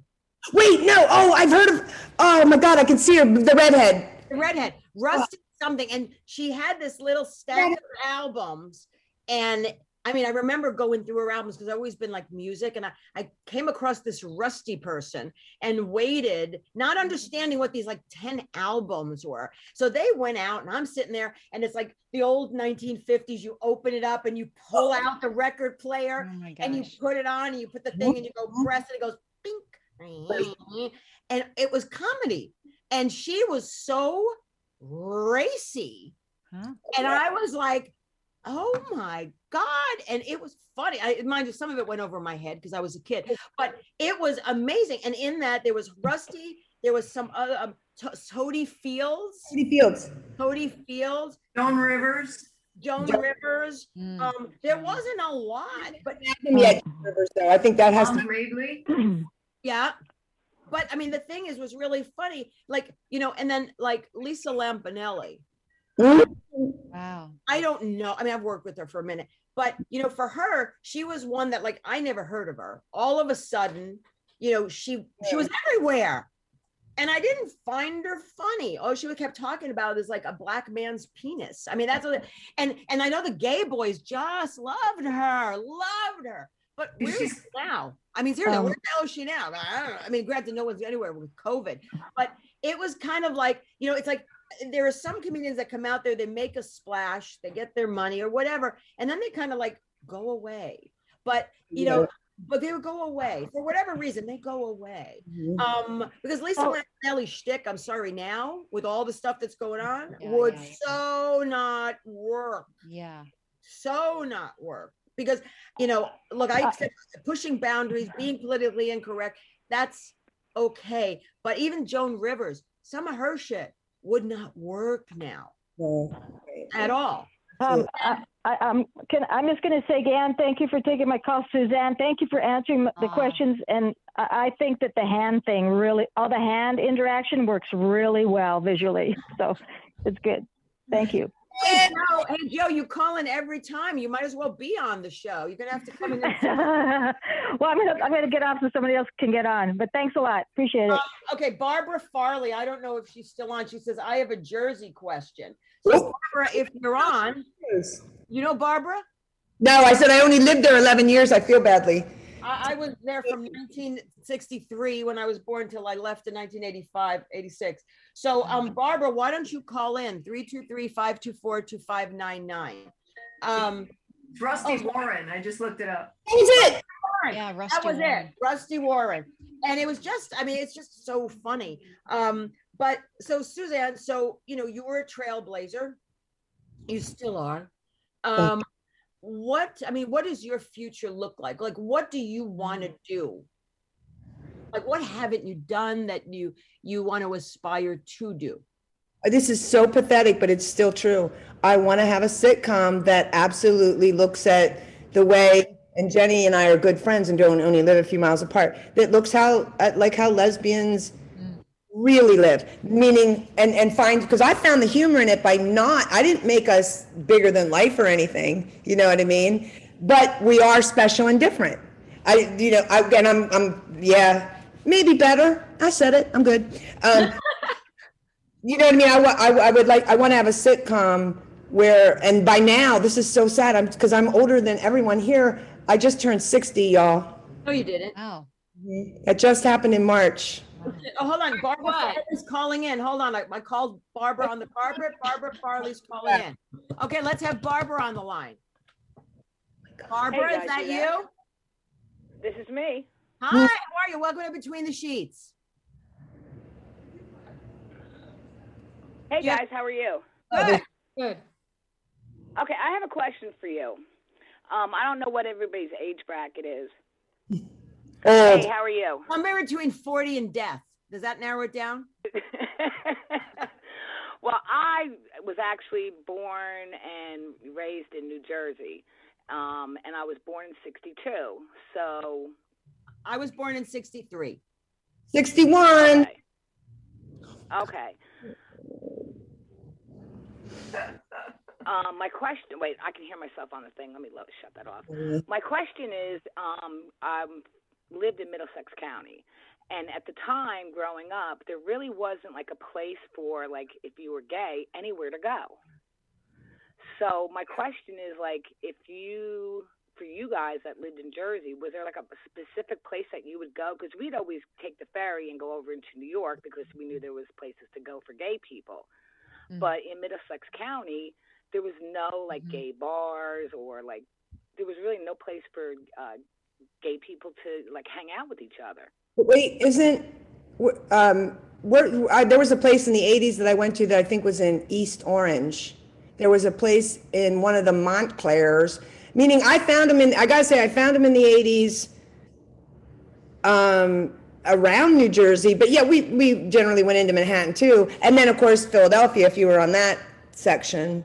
Wait, no. Oh, I've heard of. Oh my God, I can see her, the redhead. The redhead, Rusty something, and she had this little stack of albums. And I mean, I remember going through her albums because I've always been like music, and I, I came across this Rusty person and waited, not mm-hmm. understanding what these like 10 albums were. So they went out, and I'm sitting there, and it's like the old 1950s. You open it up and you pull out the record player Oh and you put it on and you put the thing and you go press and it goes and it was comedy and she was so racy Huh? and i was like oh my god and it was funny i mind you some of it went over my head because i was a kid but it was amazing and in that there was rusty there was some other um, To- Totie Fields, Totie Fields. Totie Fields, Joan Rivers. Joan Jo- Rivers. Mm. Um, there wasn't a lot, but Yeah, Rivers, though. I think that has Tom to. Bradley. Yeah. But I mean, the thing is, was really funny. Like, you know, and then like Lisa Lampanelli, Wow. I don't know. I mean, I've worked with her for a minute, but you know, for her, she was one that like I never heard of her. All of a sudden, you know, she she was everywhere. And I didn't find her funny. Oh, she kept talking about is like a black man's penis. I mean, that's what, and and I know the gay boys just loved her, loved her. But where is She's- she now? I mean, seriously, Um, where the hell is she now? I don't know. I mean, granted, no one's anywhere with COVID, but it was kind of like, you know, it's like there are some comedians that come out there, they make a splash, they get their money or whatever, and then they kind of like go away. But you know, but they would go away for whatever reason. They go away. Mhm. Um, because Lisa Oh. Lampanelli shtick, I'm sorry now, with all the stuff that's going on, Yeah, would yeah, yeah. so not work. Yeah. So not work. Because you know, look, I Uh, accept pushing boundaries, being politically incorrect, that's okay. But even Joan Rivers, some of her shit would not work now at all. Um, I, I, I'm, can, I'm just going to say, Gan, thank you for taking my call. Suzanne, thank you for answering the Ah. questions. And I, I think that the hand thing really, all the hand interaction works really well visually. So it's good. Thank you. Hey Joe, hey Joe, you call in every time. You might as well be on the show. You're gonna have to come in. and- well, I'm going to I'm gonna get off so somebody else can get on. But thanks a lot. Appreciate it. Um, okay, Barbara Farley. I don't know if she's still on. She says I have a Jersey question. Oh. So Barbara, if you're on, you know Barbara. No, I said I only lived there 11 years. I feel badly. I, I was there from 1963 when I was born till I left in 1985, 86. So, um, Barbara, why don't you call in 323-524-2599? Um, Rusty Oh. Warren. I just looked it up. That was it. Yeah. Rusty. that was it, Rusty Warren. And it was just, I mean, it's just so funny. Um, but so Suzanne, so you know, you were a trailblazer. You still are. Um, what I mean, what does your future look like? Like, what do you want to mm. do? Like, what haven't you done that you you want to aspire to do? This is so pathetic, but it's still true. I want to have a sitcom that absolutely looks at the way, and Jenny and I are good friends and don't only live a few miles apart, that looks how, like how lesbians really live, meaning, and, and find, because I found the humor in it by not, I didn't make us bigger than life or anything, you know what I mean? But we are special and different. I, you know, I, and I'm, I'm, yeah, maybe better. I said it. I'm good. Um, you know what I mean? I, I, I would like, I want to have a sitcom where, and by now, this is so sad, I'm, because I'm older than everyone here. I just turned 60, y'all. No, you didn't. Oh. It just happened in March. Oh, hold on. Barbara What? Farley's calling in. Hold on. I, I called Barbara on the carpet. Barbara Farley's calling in. Okay, let's have Barbara on the line. Barbara, guys, is that you there? you? This is me. Hi, how are you? Welcome to Between the Sheets. Hey Yeah. guys, how are you? Good. Good. Okay, I have a question for you. Um, I don't know what everybody's age bracket is. Old. Hey, how are you? Somewhere between 40 and death. Does that narrow it down? well, I was actually born and raised in New Jersey, um, and I was born in '62. So, I was born in 63. 61. okay. okay. Um, my question. Wait, I can hear myself on the thing. Let me lo- shut that off. My question is, um, I lived in Middlesex County, and at the time growing up, there really wasn't like a place for like if you were gay anywhere to go. So my question is like, if you, for you guys that lived in Jersey, was there like a specific place that you would go? Because we'd always take the ferry and go over into New York because we knew there was places to go for gay people. Mhm. But in Middlesex County, there was no like Mhm. gay bars or like there was really no place for uh, gay people to like hang out with each other. Wait, isn't, um, where, I, there was a place in the 80s that I went to that I think was in East Orange. There was a place in one of the Montclairs, meaning I found them in, I gotta say, I found them in the 80s um, around New Jersey. But yeah, we, we generally went into Manhattan too. And then, of course, Philadelphia, if you were on that section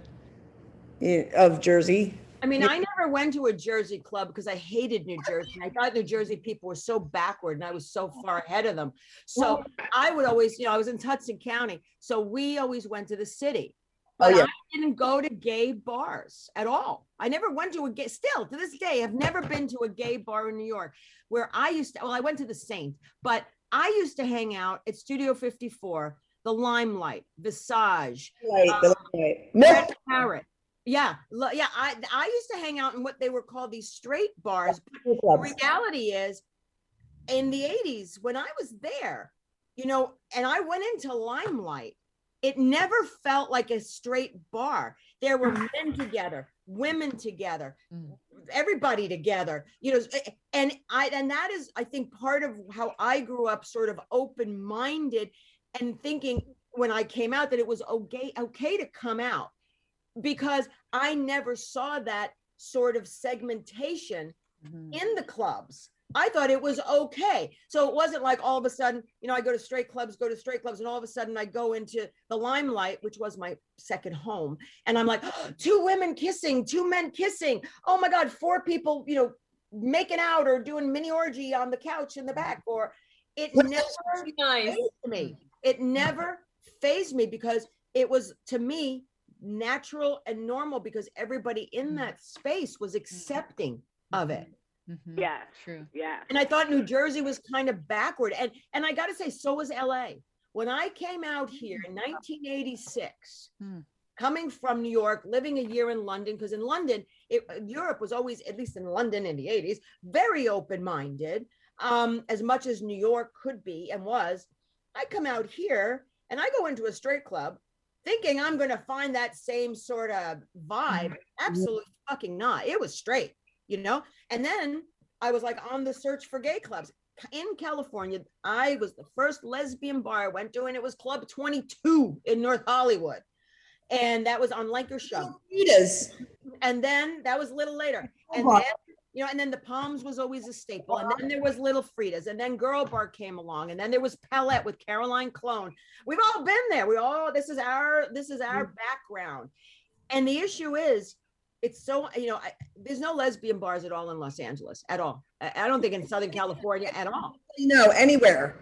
of Jersey. I mean, I never went to a Jersey club because I hated New Jersey. I thought New Jersey people were so backward and I was so far ahead of them. So I would always, you know, I was in Hudson County. So we always went to the city. Oh, yeah. I didn't go to gay bars at all. I never went to a gay, still to this day, I've never been to a gay bar in New York where I used to, well, I went to the Saint, but I used to hang out at Studio 54, the Limelight, Visage, Right, the uh, light. Red Nope. Parrot. Yeah, yeah. I I used to hang out in what they were called these straight bars. The reality is, in the '80s when I was there, you know, and I went into Limelight, it never felt like a straight bar. there were men together, women together, Mm. everybody together. You know, and I and that is, I think, part of how I grew up, sort of open-minded, and thinking when I came out that it was okay okay to come out because I never saw that sort of segmentation Mhm. in the clubs. I thought it was okay. So it wasn't like all of a sudden, you know, I go to straight clubs, go to straight clubs, and all of a sudden I go into the limelight, which was my second home. And I'm like, two women kissing, two men kissing. Oh my God, four people, you know, making out or doing mini orgy on the couch in the back. Or it never Nice. phased me. It never phased me because it was to me natural and normal because everybody in Mm. that space was accepting of it. Mhm. Yes. True. Yeah. And I thought New Jersey was kind of backward. And and I got to say, so was LA. When I came out here in 1986, Hmm. coming from New York, living a year in London, because in London, it, Europe was always, at least in London in the 80s, very open-minded, um, as much as New York could be and was. I come out here and I go into a straight club thinking I'm going to find that same sort of vibe. Absolutely fucking not. It was straight, you know? And then I was like on the search for gay clubs. In California, I was the first lesbian bar I went to, and it was Club 22 in North Hollywood. And that was on Lankershim. And then that was a little later. And then, you know, and then the Palms was always a staple. And then there was Little Frida's. And then Girl Bar came along. And then there was Palette with Caroline Clone. We've all been there. We all, this is our, this is our background. And the issue is, it's so, you know, I, there's no lesbian bars at all in Los Angeles at all. I, I don't think in Southern California at all. No, anywhere.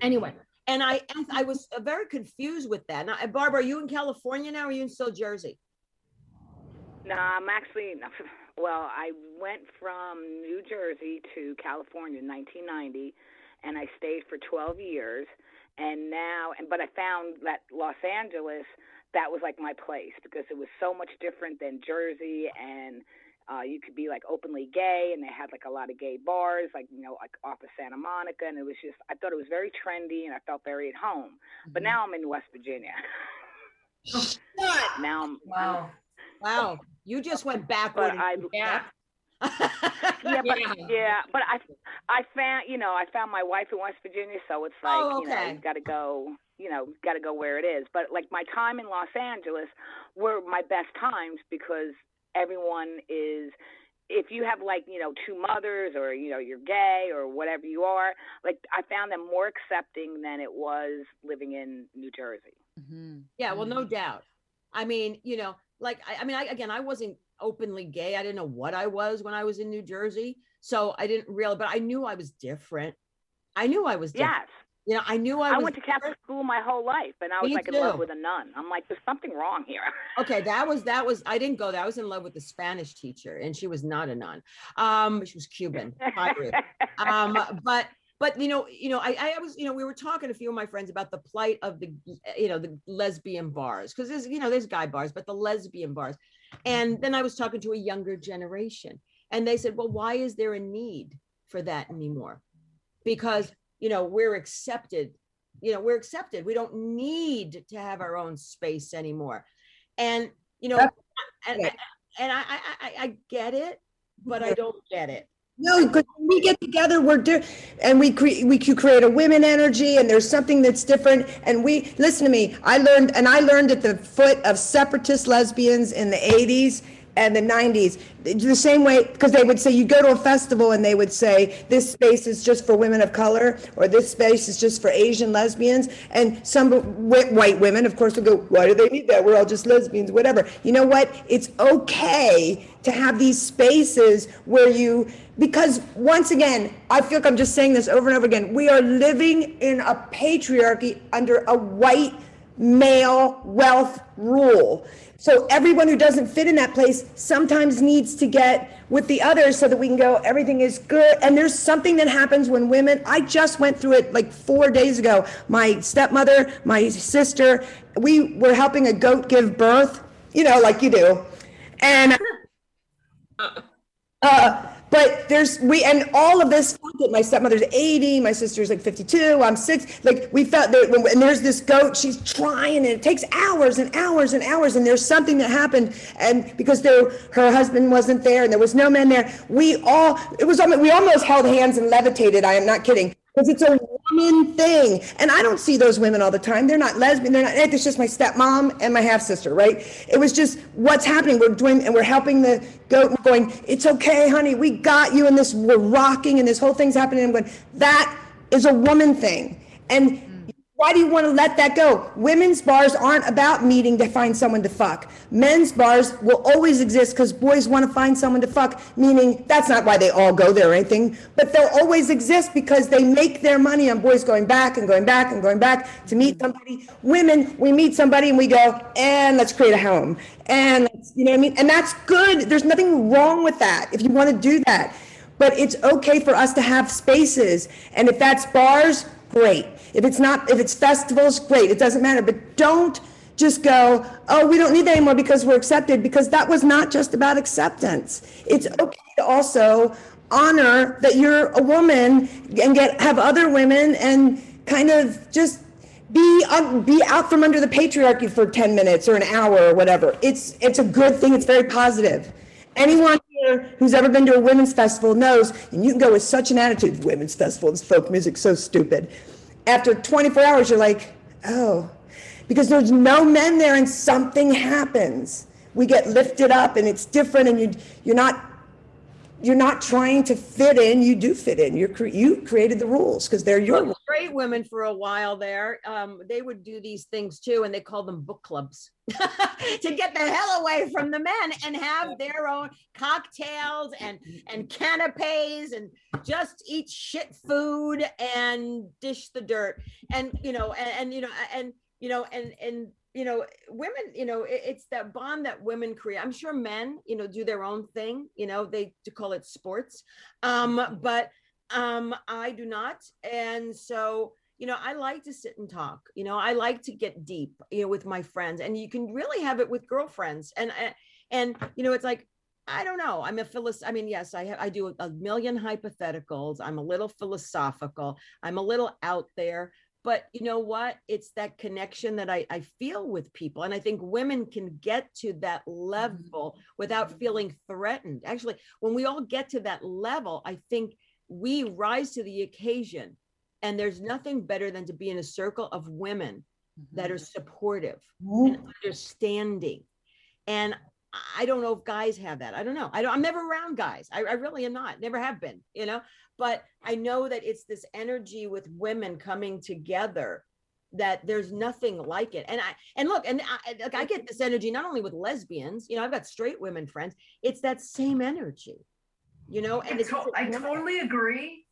Anyway. And I, and I was uh, very confused with that. Now, Barbara, are you in California now? Or are you in still Jersey? No, I'm actually, well, I went from New Jersey to California in 1990, and I stayed for 12 years. And now, and but I found that Los Angeles, that was like my place because it was so much different than Jersey, and uh, you could be like openly gay, and they had like a lot of gay bars, like you know, like off of Santa Monica, and it was just, I thought it was very trendy, and I felt very at home. But now I'm in West Virginia. now I'm, Wow. Wow. You just went backward. but I, Yeah. yeah, but Yeah. yeah. but I I found you know I found my wife in West Virginia, so it's like Oh, you know you got to go you know got to go where it is. But like my time in Los Angeles were my best times because everyone is. If you have like you know two mothers or you know you're gay or whatever you are, like I found them more accepting than it was living in New Jersey. Mhm. Yeah, well, no doubt. I mean, you know, like I, I mean, I, again, I wasn't openly gay. I didn't know what I was when I was in New Jersey, so I didn't really. But I knew I was different. I knew I was different. Yes, You know, I knew I, I, went to Catholic school my whole life, and I was Me like in love with a nun. I'm like, there's something wrong here. okay, that was that was. I didn't go That I was in love with the Spanish teacher, and she was not a nun. Um, she was Cuban. Um but but you know you know I, I was you know we were talking to a few of my friends about the plight of the you know the lesbian bars because there's you know there's guy bars but the lesbian bars. And then i was talking to a younger generation and they said well why is there a need for that anymore? Because you know we're accepted you know we're accepted. We don't need to have our own space anymore. And you know That's and, right. and I i i get it but i don't get it No, because when we get together, we're di- and we create we can create a women energy, and there's something that's different. And we listen to me. I learned, and I learned at the foot of separatist lesbians in the '80s and the '90s. The same way, because they would say you go to a festival and they would say this space is just for women of color, or this space is just for Asian lesbians, and some wh- white women, of course, would go, "Why do they need that? We're all just lesbians, whatever." You know what? It's okay to have these spaces where you because once again i feel like i'm just saying this over and over again we are living in a patriarchy under a white male wealth rule. So everyone who doesn't fit in that place sometimes needs to get with the others so that we can go everything is good. And there's something that happens when women i just went through it like four days ago. My stepmother my sister we were helping a goat give birth you know like you do. And uh, but there's we and all of this my stepmother's 80 my sister's like 52 i'm six like we felt that when, and there's this goat she's trying and it takes hours and hours and hours and there's something that happened and because there her husband wasn't there and there was no man there we all it was we almost held hands and levitated i am not kidding because it's a woman thing. And I don't see those women all the time. They're not lesbian. They're not. It's just my stepmom and my half sister, right? It was just what's happening. We're doing, and we're helping the goat. We're going. It's okay, honey. We got you. And this, we're rocking, and this whole thing's happening. I'm going. That is a woman thing. And why do you want to let that go? Women's bars aren't about meeting to find someone to fuck. Men's bars will always exist because boys want to find someone to fuck, meaning that's not why they all go there or anything, but they'll always exist because they make their money on boys going back and going back and going back to meet somebody. Women, we meet somebody and we go, and let's create a home. And you know what I mean? And that's good. There's nothing wrong with that if you want to do that. But it's okay for us to have spaces. And if that's bars, great. If it's not, if it's festivals, great. It doesn't matter. But don't just go, oh, we don't need that anymore because we're accepted, because that was not just about acceptance. It's okay to also honor that you're a woman and get have other women and kind of just be um, be out from under the patriarchy for 10 minutes or an hour or whatever. It's it's a good thing. It's very positive. Anyone here who's ever been to a women's festival knows, and you can go with such an attitude, women's festival, this folk music, so stupid after 24 hours, you're like, oh, because there's no men there and something happens. We get lifted up and it's different and you, you're not you're not trying to fit in. You do fit in. You're cre- you created the rules because they're your well, straight women for a while there. Um, they would do these things too, and they called them book clubs to get the hell away from the men and have their own cocktails and and canapes and just eat shit food and dish the dirt and you know and, and you know and you know and and you know women you know it, it's that bond that women create i'm sure men you know do their own thing you know they to call it sports um but um i do not and so you know i like to sit and talk you know i like to get deep you know with my friends and you can really have it with girlfriends and and you know it's like I don't know. I'm a philosoph. I mean, yes, I have, I do a million hypotheticals. I'm a little philosophical. I'm a little out there, but you know what it's that connection that I, I feel with people and i think women can get to that level without mm-hmm. feeling threatened actually when we all get to that level i think we rise to the occasion and there's nothing better than to be in a circle of women that are mm-hmm. supportive and understanding and I don't know if guys have that. I don't know. I don't, I'm never around guys. I, I really am not. Never have been. You know. But I know that it's this energy with women coming together that there's nothing like it. And I and look, and I, I get this energy not only with lesbians. You know, I've got straight women friends. It's that same energy. You know, and I, to- I totally agree.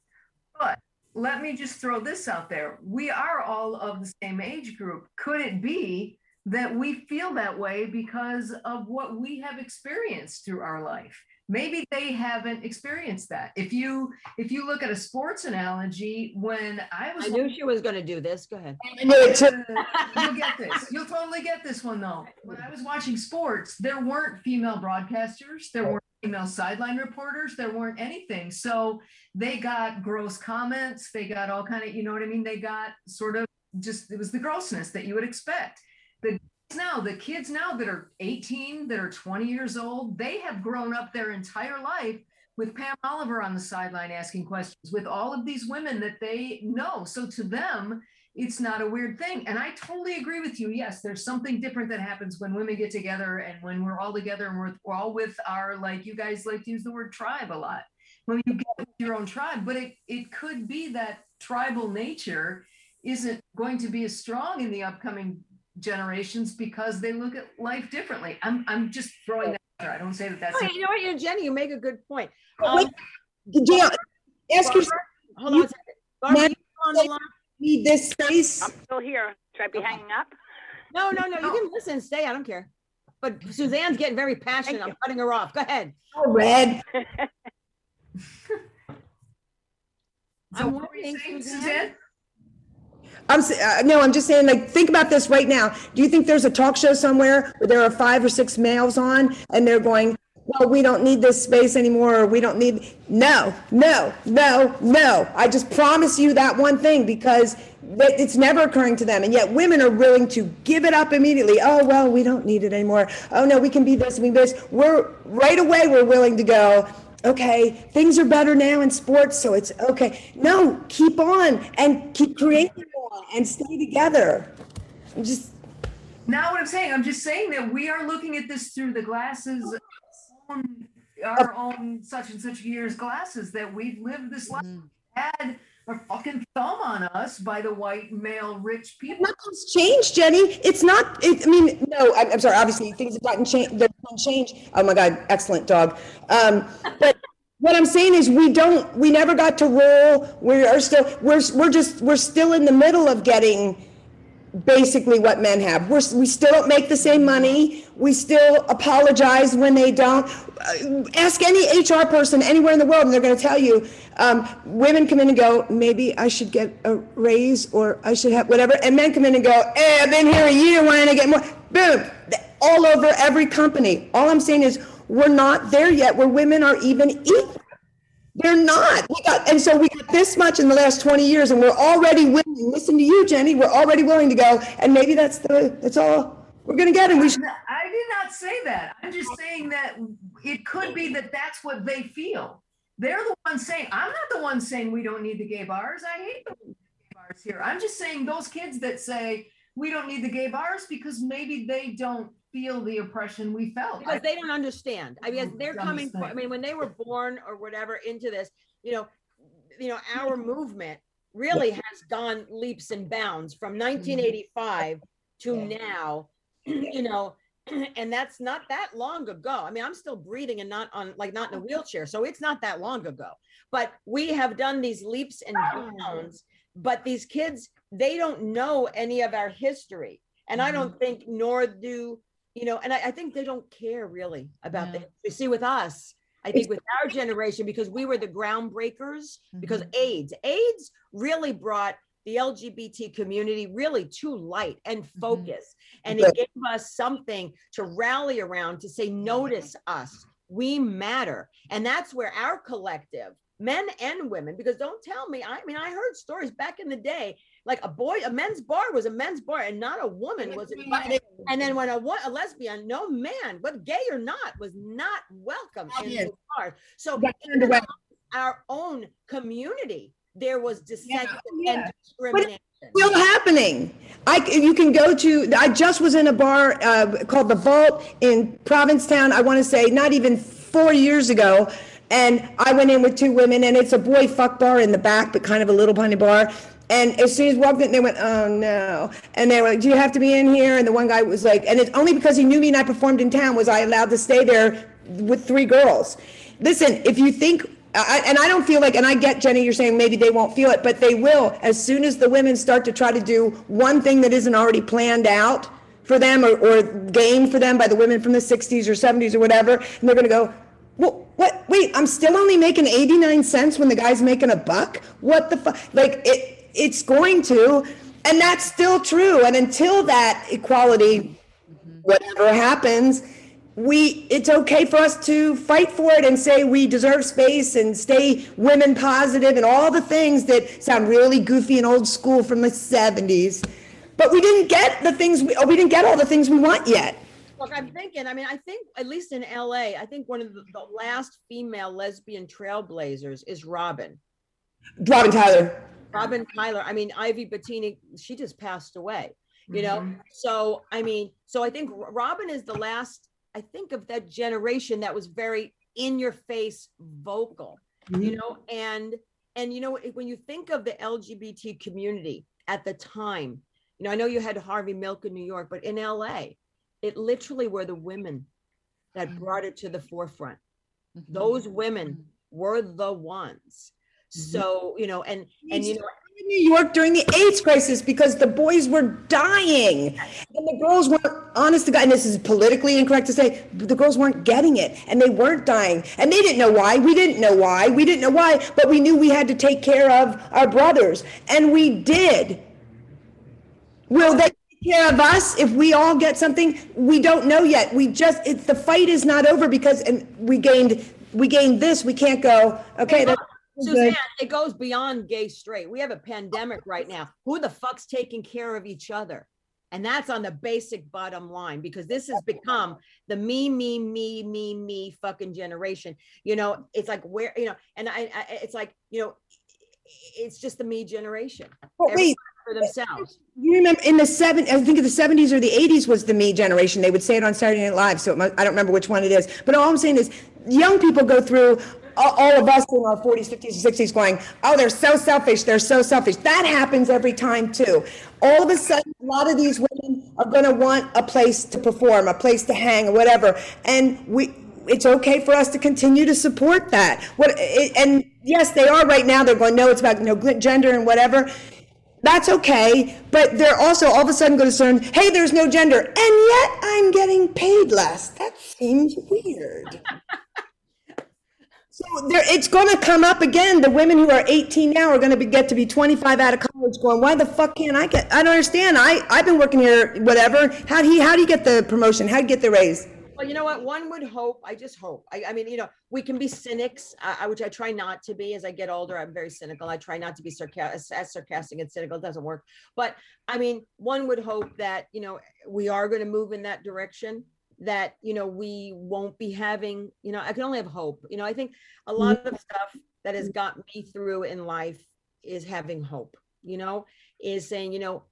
But let me just throw this out there. We are all of the same age group. Could it be that we feel that way because of what we have experienced through our life. Maybe they haven't experienced that. If you if you look at a sports analogy when i was i knew she was going to do this. Go ahead. You'll get this. You'll totally get this one though. When i was watching sports there weren't female broadcasters. There weren't female sideline reporters. There weren't anything. So they got gross comments. They got all kind of you know what i mean? They got sort of just it was the grossness that you would expect the now the kids now that are 18 that are 20 years old they have grown up their entire life with pam oliver on the sideline asking questions with all of these women that they know. So to them it's not a weird thing. And i totally agree with you. Yes there's something different that happens when women get together and when we're all together and we're, we're all with our like you guys like to use the word tribe a lot. When you get your own tribe but it, it could be that tribal nature isn't going to be as strong in the upcoming generations because they look at life differently. I'm, I'm just throwing that out there. I don't say that that's. Oh, you know what, you Jenny, you make a good point. Um, Wait, ask yourself. Hold on a second. Barbara, on the line? Need this space? I'm still here. Should I be okay. hanging up? No, no, no. You can listen, stay. I don't care. But Suzanne's getting very passionate. I'm cutting her off. Go ahead. Oh, Red. so I'm what were you saying, Suzanne? I'm uh, no, I'm just saying, like, think about this right now. Do you think there's a talk show somewhere where there are five or six males on and they're going, well, we don't need this space anymore, or we don't need, no, no, no, no. I just promise you that one thing because it's never occurring to them. And yet women are willing to give it up immediately. Oh, well, we don't need it anymore. Oh, no, we can be this, we can be this. We're right away, we're willing to go, okay, things are better now in sports, so it's okay. No, keep on and keep creating more and stay together. I'm just, Not what I'm saying. I'm just saying that we are looking at this through the glasses, of own- our own such and such years glasses that we've lived this life, mm-hmm. had a fucking thumb on us by the white male rich people. nothing's changed, Jenny. It's not, it, I mean, no, I'm, I'm sorry, obviously things have gotten changed, they've. Oh my God, excellent dog. Um, but what I'm saying is we don't, we never got to roll. We are still, we're, we're just, we're still in the middle of getting basically what men have. We're, we still don't make the same money. We still apologize when they don't. Uh, Ask any HR person anywhere in the world, and they're going to tell you. Um, women come in and go, maybe I should get a raise, or I should have whatever. And men come in and go, hey, I've been here a year. Why don't I get more? Boom! All over every company. All I'm saying is we're not there yet, where women are even equal. They're not. We got, and so we got this much in the last 20 years, and we're already willing. Listen to you, Jenny. We're already willing to go, and maybe that's the that's all we're gonna get, and we should. I did not say that. I'm just saying that it could be that that's what they feel. They're the ones saying, I'm not the one saying we don't need the gay bars. I hate the gay bars here. I'm just saying those kids that say we don't need the gay bars because maybe they don't feel the oppression we felt. because they don't understand. I mean, Mhm, they're coming. I mean, when they were born or whatever into this, you know, you know, our mm-hmm. movement really has gone leaps and bounds from mm-hmm. 1985 to now. You know, and that's not that long ago. I mean, I'm still breathing and not on like not in a mm-hmm. wheelchair, so it's not that long ago. But we have done these leaps and ah. bounds. But these kids, they don't know any of our history, and I don't think nor do you know. And I, I think they don't care really about Yeah. the. You see, with us, I think with our generation, because we were the groundbreakers, because Mhm. AIDS, AIDS really brought the LGBT community really to light and focus. And it gave us something to rally around to say, notice us, we matter. And that's where our collective, men and women, because don't tell me, I mean, I heard stories back in the day, like a boy, a men's bar was a men's bar and not a woman was invited. And then when a, a lesbian, no man, whether gay or not, was not welcome in Yes. the bar. So Got turned even away. our own community, there was dissent yeah. and discrimination. still happening. I, you can go to, I just was in a bar uh, called The Vault in Provincetown, I want to say not even four years ago. And I went in with two women and it's a boy fuck bar in the back, but kind of a little punny bar. And as soon as walked in, they went, oh no. And they were like, do you have to be in here? And the one guy was like, and it's only because he knew me and I performed in town was I allowed to stay there with three girls. Listen, if you think I, and I don't feel like, and I get Jenny, you're saying maybe they won't feel it, but they will as soon as the women start to try to do one thing that isn't already planned out for them or, or game for them by the women from the 60s or 70s or whatever. And they're going to go, well, what? Wait, I'm still only making 89 cents when the guy's making a buck? What the fuck? Like, it, it's going to. And that's still true. And until that equality, whatever happens, we it's okay for us to fight for it and say we deserve space and stay women positive and all the things that sound really goofy and old school from the 70s but we didn't get the things we, we didn't get all the things we want yet Look, I'm thinking, I mean, I think at least in LA, I think one of the, the last female lesbian trailblazers is Robin. robin tyler Robin Tyler. I mean, Ivy Bottini, she just passed away, you know? Mhm. So, I mean, so I think Robin is the last, I think, of that generation that was very in your face vocal, you know? And, and, you know, when you think of the LGBT community at the time, you know, I know you had Harvey Milk in New York, but in LA, it literally were the women that Mhm. brought it to the forefront. Mhm. Those women were the ones. Mm-hmm. So, you know, and, and, you know, in New York during the AIDS crisis because the boys were dying and the girls weren't honest to God. And this is politically incorrect to say, but the girls weren't getting it and they weren't dying and they didn't know why. We didn't know why. We didn't know why, but we knew we had to take care of our brothers and we did. Will they take care of us if we all get something? We don't know yet. We just, it's, the fight is not over because, and we gained, we gained this, we can't go, okay, that's. Suzanne, it goes beyond gay straight. We have a pandemic right now. Who the fuck's taking care of each other? And that's on the basic bottom line because this has become the me, me, me, me, me fucking generation. You know, it's like where, you know, and I, I it's like, you know, it's just the me generation. But Everybody wait, For themselves. You remember in the seven, I think of the seventies or the eighties was the me generation. They would say it on Saturday Night Live. So it mu- I don't remember which one it is. But all I'm saying is, young people go through all, all of us in our forties, fifties, and sixties, going, "Oh, they're so selfish. They're so selfish." That happens every time too. All of a sudden, a lot of these women are going to want a place to perform, a place to hang, or whatever, and we. It's okay for us to continue to support that. What it, and yes, they are right now. They're going, no, it's about you know gender and whatever that's okay, but they're also all of a sudden going to learn, hey, there's no gender, and yet I'm getting paid less. That seems weird. so there, it's going to come up again. The women who are 18 now are going to be, get to be 25 out of college, going, why the fuck can't I get? I don't understand. I I've been working here, whatever. How do he? How do you get the promotion? How do you get the raise? Well, you know what? One would hope. I just hope. I, I mean, you know, we can be cynics, uh, I- which I try not to be. As I get older, I'm very cynical. I try not to be sarcastic, as sarcastic and cynical. It doesn't work. But I mean, one would hope that you know we are going to move in that direction. That you know we won't be having. You know, I can only have hope. You know, I think a lot of stuff that has got me through in life is having hope. You know, is saying you know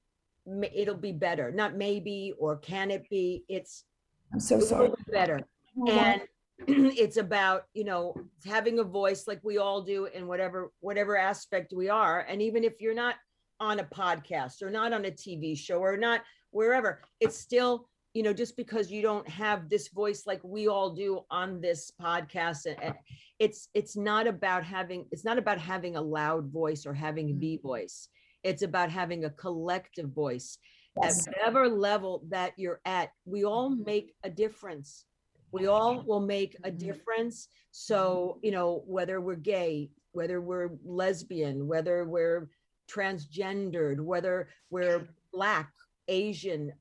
it'll be better. Not maybe or can it be. It's I'm so sorry. better. Oh, and it's about you know having a voice like we all do in whatever whatever aspect we are. And even if you're not on a podcast or not on a tv show or not wherever it's still you know just because you don't have this voice like we all do on this podcast and, and it's it's not about having it's not about having a loud voice or having the mm. voice. It's about having a collective voice Yes. at whatever level that you're at, we all mm-hmm. make a difference. We all will make a mm-hmm. difference. So, you know, whether we're gay, whether we're lesbian, whether we're transgendered, whether we're black, Asian,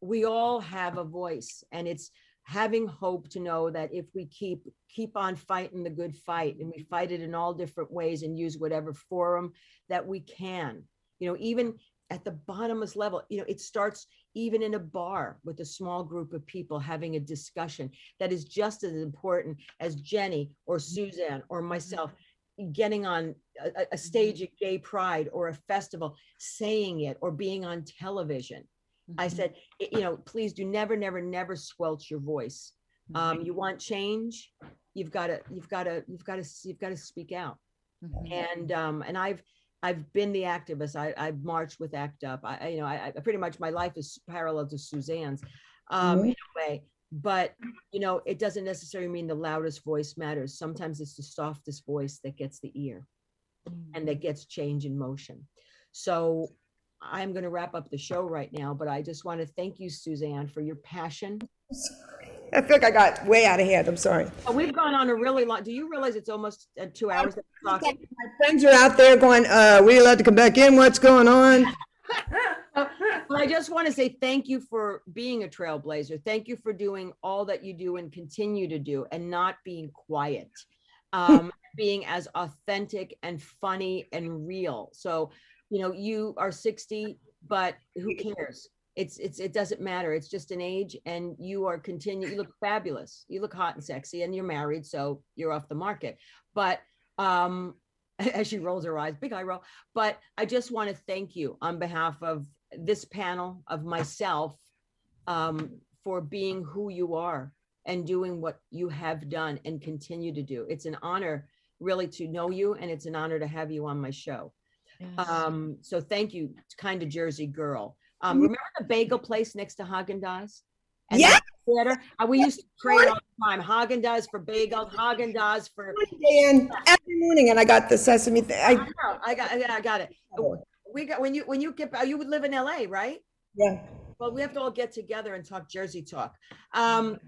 we all have a voice and it's having hope to know that if we keep keep on fighting the good fight and we fight it in all different ways and use whatever forum that we can you know even at the bottomless level you know it starts even in a bar with a small group of people having a discussion that is just as important as jenny or mm-hmm. suzanne or myself mm-hmm. getting on a, a- stage mm-hmm. at gay pride or a festival saying it or being on television. I said you know please do never never never squelch your voice. Um, you want change? You've got to you've got to you've got to you've got to speak out. And um and i've i've been the activist. I i've marched with act up. I you know i, I pretty much my life is parallel to suzanne's um Mhm. in a way. But you know it doesn't necessarily mean the loudest voice matters. Sometimes it's the softest voice that gets the ear and that gets change in motion. So i'm going to wrap up the show right now but i just want to thank you suzanne for your passion I feel like I got way out of hand. I'm sorry. Oh, we've gone on a really long do you realize it's almost uh, two hours? My friends are out there going, uh, we allowed to come back in? What's going on? Well, I just want to say thank you for being a trailblazer. Thank you for doing all that you do and continue to do and not being quiet. Um, being as authentic and funny and real. So, you know, you are 60, but who cares? It's it's it doesn't matter. It's just an age and you are continue you look fabulous. You look hot and sexy and you're married, so you're off the market. But um as she rolls her eyes, big eye roll. But I just want to thank you on behalf of this panel of myself um, for being who you are and doing what you have done and continue to do. It's an honor really to know you and it's an honor to have you on my show. Um, so thank you, kind of Jersey girl. Um, remember the bagel place next to Haagen Dazs? Yeah. the theater? Uh, we used to trade all the time. Haagen Dazs for bagels, Haagen Dazs for. Dan, every morning, and I got the sesame. I I, know, I got, I got it. We got when you when you get you would live in LA, right? yeah. Well, we have to all get together and talk Jersey talk. Um,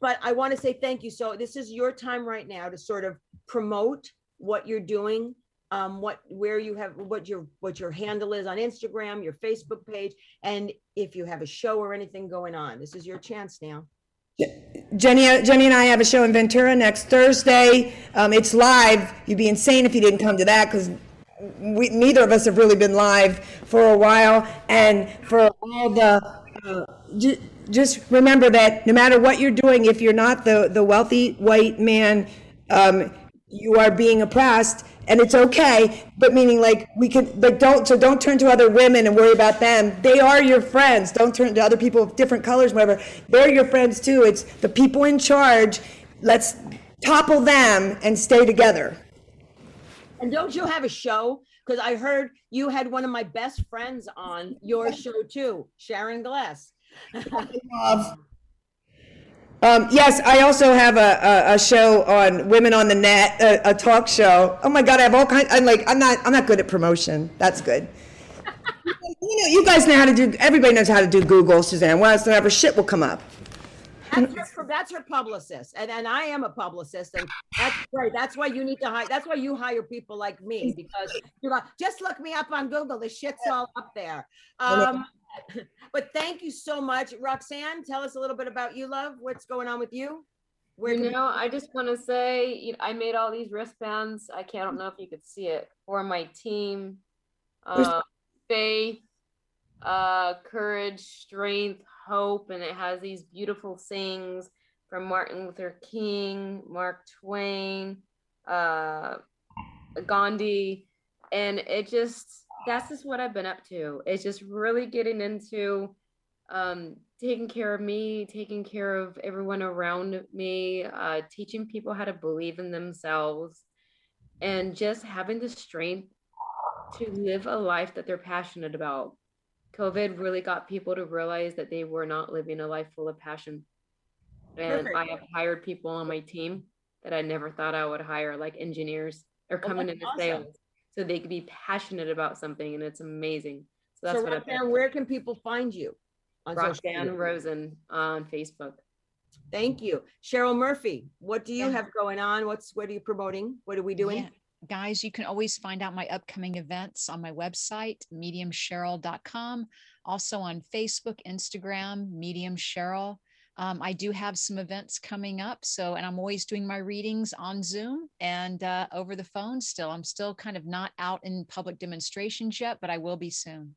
but I want to say thank you. So this is your time right now to sort of promote what you're doing um, what where you have what your what your handle is on Instagram, your Facebook page, and if you have a show or anything going on. This is your chance now. Jenny, Jenny and I have a show in Ventura next Thursday. Um, it's live. You'd be insane if you didn't come to that because we, neither of us have really been live for a while. And for all the, uh, ju- just remember that no matter what you're doing, if you're not the, the wealthy white man, um, you are being oppressed and it's okay but meaning like we could like don't so don't turn to other women and worry about them. They are your friends. Don't turn to other people of different colors whatever. They're your friends too. It's the people in charge. Let's topple them and stay together. And don't you have a show? Because I heard you had one of my best friends on your show too, Sharon Gless. Um, yes, I also have a, a, a show on Women on the Net, a, a talk show. Oh my God, I have all kinds. I'm like, I'm not, I'm not good at promotion. That's good. you know, you guys know how to do. Everybody knows how to do Google, Suzanne. Well, whatever shit will come up. That's her, that's her publicist, and and I am a publicist, and that's great. That's why you need to hire. That's why you hire people like me because you're like, just look me up on Google. The shit's all up there. Um, but thank you so much, Roxanne. Tell us a little bit about you, love. What's going on with you? Where you know, I just want to say, you know, I made all these wristbands. I can't I don't know if you could see it for my team. Uh, faith, uh, courage, strength, hope, and it has these beautiful sayings from Martin Luther King, Mark Twain, uh, Gandhi, and it just that's just what I've been up to. It's just really getting into um, taking care of me, taking care of everyone around me, uh, teaching people how to believe in themselves, and just having the strength to live a life that they're passionate about. COVID really got people to realize that they were not living a life full of passion. And Perfect. I have hired people on my team that I never thought I would hire, like engineers. They're Oh, coming that's into awesome. sales so they could be passionate about something, and it's amazing. So that's so what I've been. Roxanne, where can people find you? on social Roxanne? Rosen on Facebook. Thank you, Cheryl Murphy. What do you Yeah. have going on? What's what are you promoting? What are we doing? Yeah. Guys, you can always find out my upcoming events on my website, mediumcheryl.com. Also on Facebook, Instagram, Medium Cheryl. Um, I do have some events coming up. So, and I'm always doing my readings on Zoom and uh, over the phone still. I'm still kind of not out in public demonstrations yet, but I will be soon.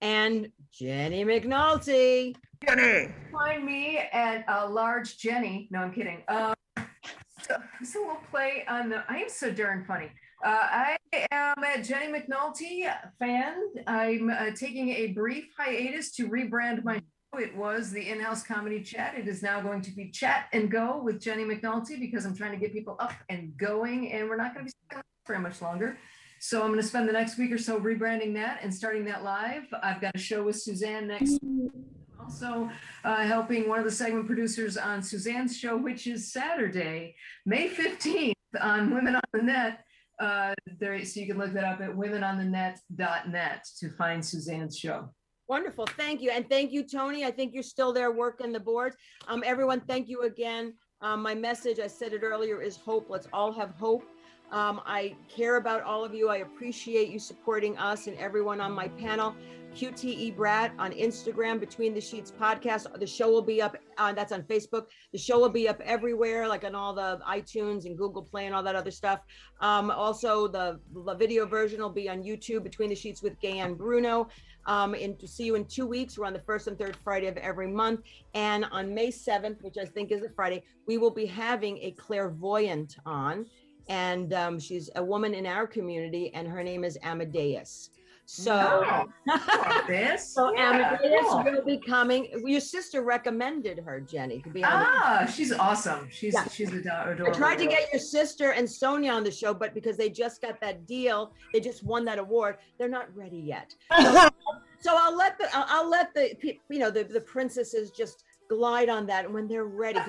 And Jenny McNulty. Jenny. Find me at a Large Jenny. No, I'm kidding. Um, so, so we'll play on the. I am so darn funny. Uh, I am a Jenny McNulty fan. I'm uh, taking a brief hiatus to rebrand my show. It was the in-house comedy chat. It is now going to be Chat and Go with Jenny McNulty because I'm trying to get people up and going, and we're not going to be very much longer. So I'm going to spend the next week or so rebranding that and starting that live. I've got a show with Suzanne next also uh, helping one of the segment producers on Suzanne's show, which is Saturday, May 15th on Women on the Net. Uh, there, so you can look that up at womenonthenet.net to find Suzanne's show. Wonderful. Thank you. And thank you, Tony. I think you're still there working the boards. Um, everyone, thank you again. Um, my message, I said it earlier, is hope. Let's all have hope. Um, I care about all of you. I appreciate you supporting us and everyone on my panel. QTE Brat on Instagram, Between the Sheets podcast. The show will be up. Uh, that's on Facebook. The show will be up everywhere, like on all the iTunes and Google Play and all that other stuff. Um, also, the, the video version will be on YouTube, Between the Sheets with Gay and Bruno. Um, and to see you in two weeks. We're on the first and third Friday of every month. And on May 7th, which I think is a Friday, we will be having a clairvoyant on. And um, she's a woman in our community, and her name is Amadeus. So, Oh, this. so Yeah, Amadeus cool. will be coming. Your sister recommended her, Jenny, to be on. the- Ah, she's awesome. She's Yeah. she's ado- adorable. I tried to get your sister and Sonia on the show, but because they just got that deal, they just won that award. They're not ready yet. So I'll let the I'll, I'll let the you know the the princesses just glide on that when they're ready.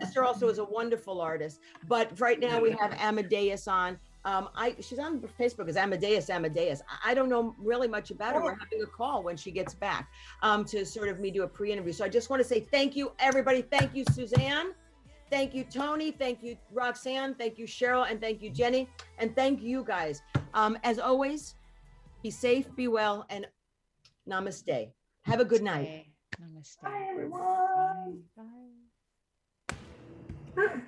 sister also is a wonderful artist, but right now we have Amadeus on. Um, I she's on Facebook as Amadeus Amadeus. I, I don't know really much about her. We're having a call when she gets back um, to sort of me do a pre-interview. So I just want to say thank you, everybody. Thank you, Suzanne. Thank you, Tony. Thank you, Roxanne. Thank you, Cheryl. And thank you, Jenny. And thank you guys. Um, as always, be safe, be well, and namaste. Have a good night. Namaste. Bye, everyone. Bye. Bye.